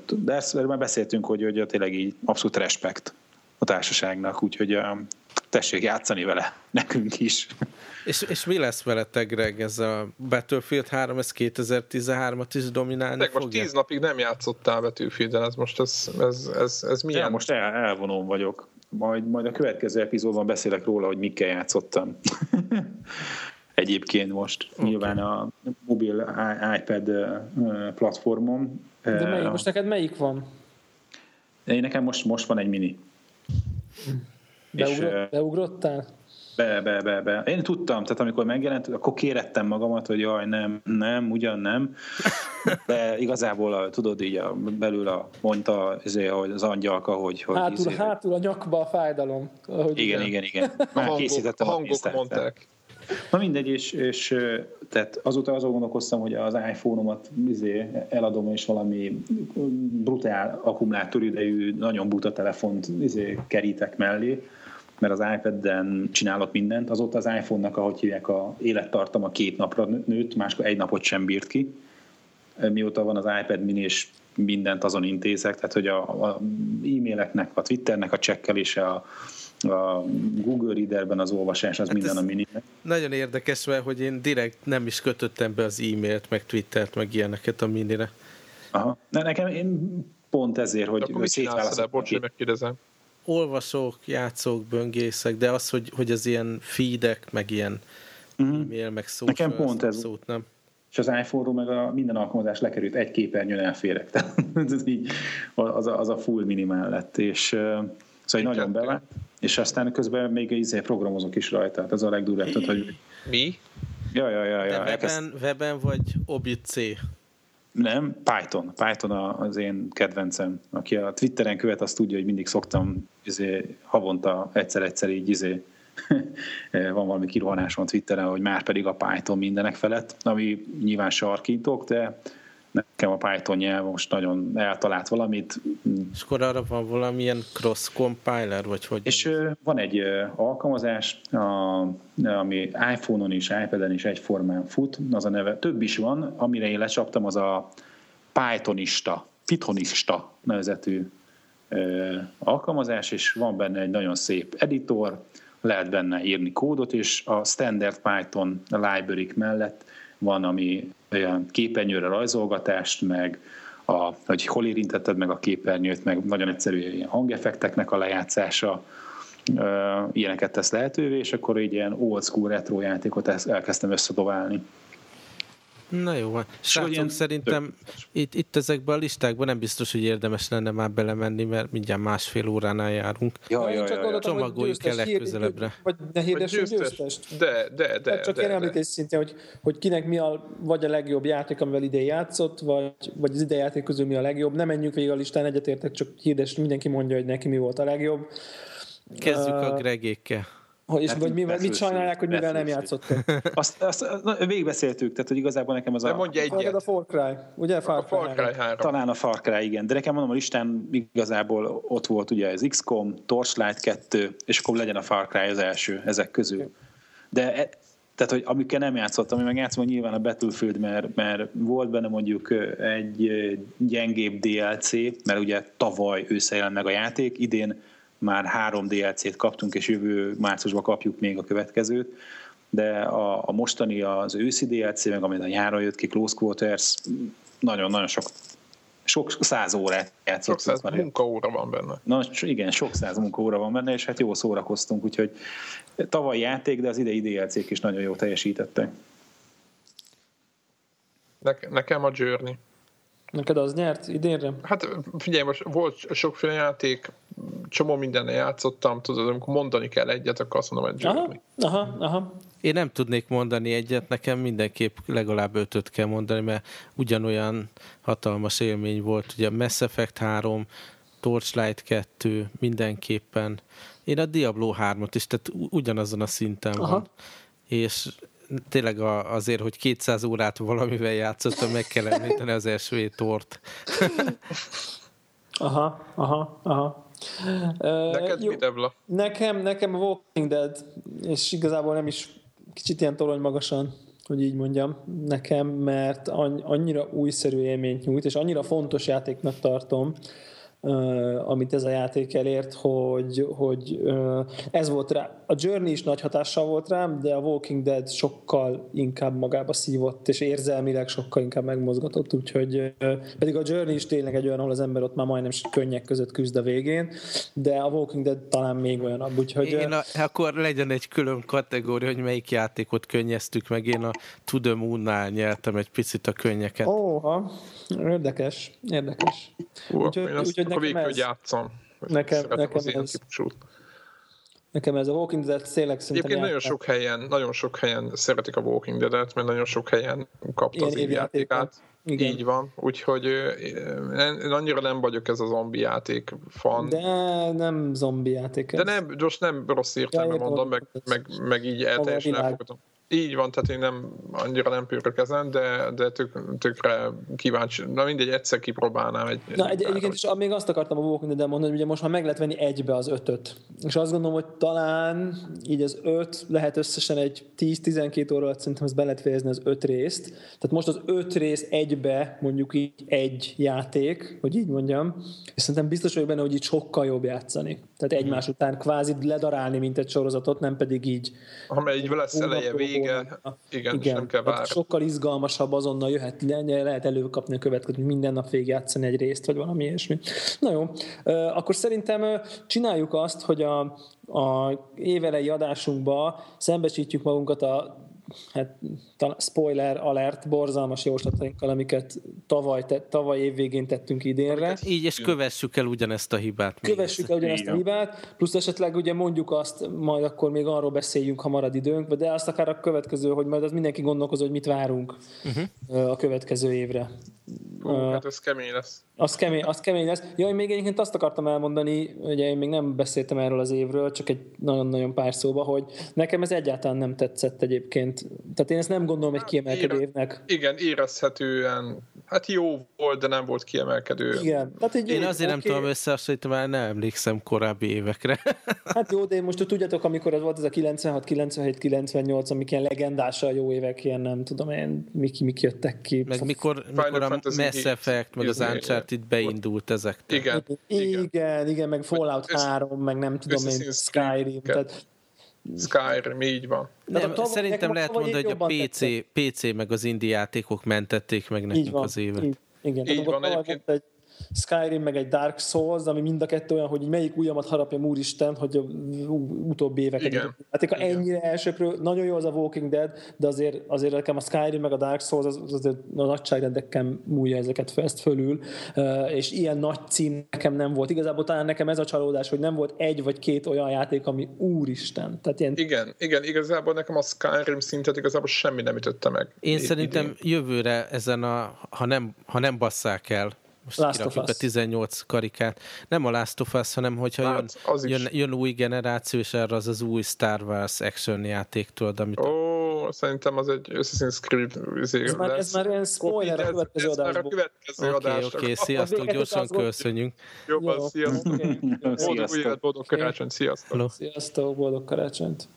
de ezt már beszéltünk, hogy, hogy tényleg így abszolút respekt a társaságnak, úgyhogy tessék játszani vele, nekünk is. És, és mi lesz veletek, Greg, ez a Battlefield 3, ez 2013-at is dominálni Meg most tíz napig nem játszottál battlefield ez most ez, ez, ez, ez milyen? Ja, most el, elvonom vagyok. Majd, majd a következő epizódban beszélek róla, hogy mikkel játszottam. egyébként most. Okay. Nyilván a mobil iPad platformon. De melyik, most neked melyik van? Én nekem most, most van egy mini. Beugrott, és, beugrottál? Be, be, be, be. Én tudtam, tehát amikor megjelent, akkor kérettem magamat, hogy jaj, nem, nem, ugyan nem. De igazából, a, tudod, így a, belül a, mondta azért, hogy az angyalka, hogy... hogy hátul, izé, hátul a nyakba a fájdalom. Ahogy igen, igen, igen. Már a hangok, készítettem a, hangok mondták. Na mindegy, és, és tehát azóta azon gondolkoztam, hogy az iPhone-omat izé, eladom, és valami brutál akkumulátoridejű, nagyon buta telefont izé, kerítek mellé, mert az iPad-en csinálok mindent. Azóta az iPhone-nak, ahogy hívják, a élettartama két napra nőtt, máskor egy napot sem bírt ki. Mióta van az iPad mini, és mindent azon intézek, tehát hogy a, a e-maileknek, a Twitternek a csekkelése, a, a Google Readerben az olvasás, az hát minden a mini. Nagyon érdekes, mert hogy én direkt nem is kötöttem be az e-mailt, meg Twittert, meg ilyeneket a minire. Aha. De nekem én pont ezért, hogy Akkor szétválasztom. Bocs, hogy megkérdezem. Olvasok, játszok, böngészek, de az, hogy, hogy az ilyen feedek, meg ilyen uh-huh. e-mail, meg szó, Nekem pont ez. Szót nem. És az iPhone-ról meg a minden alkalmazás lekerült, egy képernyőn elférek. Tehát így, az, a, az a full minimál lett, és szóval nagyon bevált. És aztán közben még izé programozok is rajta, hát ez a legdurvább. hogy... Mi? Ja, ja, ja. ja. De weben, weben vagy Object-C? Nem, Python. Python az én kedvencem. Aki a Twitteren követ, azt tudja, hogy mindig szoktam izé, havonta egyszer-egyszer így izé, van valami kirohanásom a Twitteren, hogy már pedig a Python mindenek felett, ami nyilván sarkintok, de nekem a Python nyelv most nagyon eltalált valamit. És akkor arra van valamilyen cross compiler, vagy hogy? És van egy alkalmazás, ami iPhone-on és iPad-en is egyformán fut, az a neve, több is van, amire én lecsaptam, az a Pythonista, Pythonista nevezetű alkalmazás, és van benne egy nagyon szép editor, lehet benne írni kódot, és a standard Python library mellett van, ami képernyőre rajzolgatást, meg a, hogy hol érintetted meg a képernyőt, meg nagyon egyszerű ilyen hangeffekteknek a lejátszása, ilyeneket tesz lehetővé, és akkor így ilyen old school retro játékot elkezdtem összedobálni. Na jó van. Srácok, szerintem itt, itt ezekben a listákban nem biztos, hogy érdemes lenne már belemenni, mert mindjárt másfél óránál járunk. Ja, ja, ja, ja. Csomagoljuk el legközelebbre. Vagy ne hirdessünk győztest. De, de, de. Hát csak ilyen említés szintén, hogy, hogy kinek mi a, vagy a legjobb játék, amivel idén játszott, vagy, vagy az idei játék közül mi a legjobb. Nem menjünk végig a listán, egyetértek, csak hirdes, mindenki mondja, hogy neki mi volt a legjobb. Kezdjük uh, a Gregékkel. Hogy, és vagy mi, mit sajnálják, hogy mivel nem játszottak? Azt, azt végigbeszéltük, tehát hogy igazából nekem az a... mondja egyet. A Far Cry, ugye? Far Cry, a Far Cry 3. Talán a Far Cry, igen. De nekem mondom, a listán igazából ott volt ugye az XCOM, Torchlight 2, és akkor legyen a Far Cry az első ezek közül. De e, tehát, hogy amikkel nem játszottam, ami meg játszom, nyilván a Battlefield, mert, mert volt benne mondjuk egy gyengébb DLC, mert ugye tavaly ősszel meg a játék, idén már három DLC-t kaptunk, és jövő márciusban kapjuk még a következőt, de a, a mostani az őszi DLC, meg amit a nyáron jött ki, Close Quarters, nagyon-nagyon sok sok száz órát játszottunk. Sok száz munkaóra van benne. Na igen, sok száz munkaóra van benne, és hát jól szórakoztunk, úgyhogy tavaly játék, de az idei DLC-k is nagyon jól teljesítettek. Ne, nekem a Journey. Neked az nyert idénre? Hát figyelj, most volt sokféle játék, csomó mindenne játszottam, tudod, amikor mondani kell egyet, akkor azt mondom, hogy aha, aha, aha. Én nem tudnék mondani egyet, nekem mindenképp legalább ötöt kell mondani, mert ugyanolyan hatalmas élmény volt. Ugye Mass Effect 3, Torchlight 2, mindenképpen. Én a Diablo 3-ot is, tehát ugyanazon a szinten Aha. van. És tényleg azért, hogy 200 órát valamivel játszottam, meg kell említeni az első tort. aha, aha, aha. Neked uh, mi, Debla? Nekem, nekem a Walking Dead, és igazából nem is kicsit ilyen torony magasan, hogy így mondjam, nekem, mert annyira újszerű élményt nyújt, és annyira fontos játéknak tartom, amit ez a játék elért, hogy, hogy ez volt rá. A Journey is nagy hatással volt rám, de a Walking Dead sokkal inkább magába szívott, és érzelmileg sokkal inkább megmozgatott, úgyhogy pedig a Journey is tényleg egy olyan, ahol az ember ott már majdnem könnyek között küzd a végén, de a Walking Dead talán még olyanabb, úgyhogy... Én a, akkor legyen egy külön kategória, hogy melyik játékot könnyeztük meg. Én a To the Moon-nál nyertem egy picit a könnyeket. Óha, érdekes, érdekes. Hú, úgyhogy, úgyhogy nekem ez, játszom. Nekem, nekem ez, Nekem ez a Walking Dead tényleg szerintem Egyébként nagyon sok helyen, nagyon sok helyen szeretik a Walking Dead-et, mert nagyon sok helyen kapta Ilyen az évjátékát. Igen. Így van, úgyhogy én annyira nem vagyok ez a zombi játék fan. De nem zombi játék ez. De nem, most nem rossz értelme mondom, meg, meg, meg így teljesen elfogadom. Így van, tehát én nem, annyira nem pörök ezen, de, de tök, tökre kíváncsi. Na mindegy, egyszer kipróbálnám. Egy, Na egy, egyébként is még azt akartam a Walking dead mondani, hogy ugye most már meg lehet venni egybe az ötöt. És azt gondolom, hogy talán így az öt lehet összesen egy 10-12 óra alatt szerintem ezt be lehet fejezni az öt részt. Tehát most az öt rész egybe mondjuk így egy játék, hogy így mondjam, és szerintem biztos vagyok benne, hogy így sokkal jobb játszani. Tehát egymás hmm. után kvázi ledarálni, mint egy sorozatot, nem pedig így. Ha így lesz eleje, vége, igen, igen. nem kell várni. Sokkal izgalmasabb azonnal jöhet, lehet előkapni a következő, minden nap végigjátszani egy részt, vagy valami ilyesmi. Na jó, akkor szerintem csináljuk azt, hogy a, a évelei adásunkba szembesítjük magunkat a hát spoiler alert, borzalmas javaslatainkkal, amiket tavaly, te, tavaly évvégén tettünk idénre. Így, és kövessük el ugyanezt a hibát. Kövessük el ugyanezt a hibát, plusz esetleg ugye mondjuk azt, majd akkor még arról beszéljünk, ha marad időnk, de azt akár a következő, hogy majd az mindenki gondolkozó, hogy mit várunk uh-huh. a következő évre. Hú, uh, hát ez kemény lesz. Az kemény, az kemény lesz. Ja, én még egyébként azt akartam elmondani, ugye én még nem beszéltem erről az évről, csak egy nagyon-nagyon pár szóba, hogy nekem ez egyáltalán nem tetszett egyébként. Tehát én ezt nem gondolom egy kiemelkedő Ére, évnek. Igen, érezhetően, hát jó volt, de nem volt kiemelkedő. Igen. Tehát egy én azért okay. nem tudom összehasonlítani, mert nem emlékszem korábbi évekre. hát jó, de én most tudjátok, amikor ez volt ez a 96, 97, 98, amik ilyen legendása jó évek, ilyen nem tudom én, mik, mik jöttek ki. Meg mikor, mikor a Mass Effect, meg az Uncharted beindult ezek. Igen. Igen, igen, meg Fallout 3, meg nem tudom én, Skyrim. Tehát Skyrim, így van. Nem, tav- szerintem lehet mondani, hogy a PC, PC meg az indie játékok mentették meg nekünk az évet. Így, igen, így van, egyébként. Egy, Skyrim, meg egy Dark Souls, ami mind a kettő olyan, hogy melyik ujjamat harapja úristen, hogy a utóbbi évek. Igen. Hát Igen. ennyire elsőkről, nagyon jó az a Walking Dead, de azért, azért nekem a Skyrim, meg a Dark Souls az, az azért a nagyságrendekkel múlja ezeket ezt fölül, és ilyen nagy cím nekem nem volt. Igazából talán nekem ez a csalódás, hogy nem volt egy vagy két olyan játék, ami úristen. Tehát ilyen... Igen, igen, igazából nekem a Skyrim szintet igazából semmi nem ütötte meg. Én szerintem jövőre ezen a, ha nem, ha nem basszák el, most Last kirakjuk a 18 karikát. Nem a Last of Us, hanem hogyha hát, jön, jön, jön, új generáció, és erre az az új Star Wars action játék, tudod, amit... Ó, oh, szerintem az egy Assassin's Creed izé ez, már, ez már ilyen spoiler a következő adásból. Ez már a következő Oké, okay, oké, okay, sziasztok, gyorsan köszönjük. Jobban, sziasztok. Boldog élet, boldog karácsonyt, sziasztok. Sziasztok, boldog karácsonyt.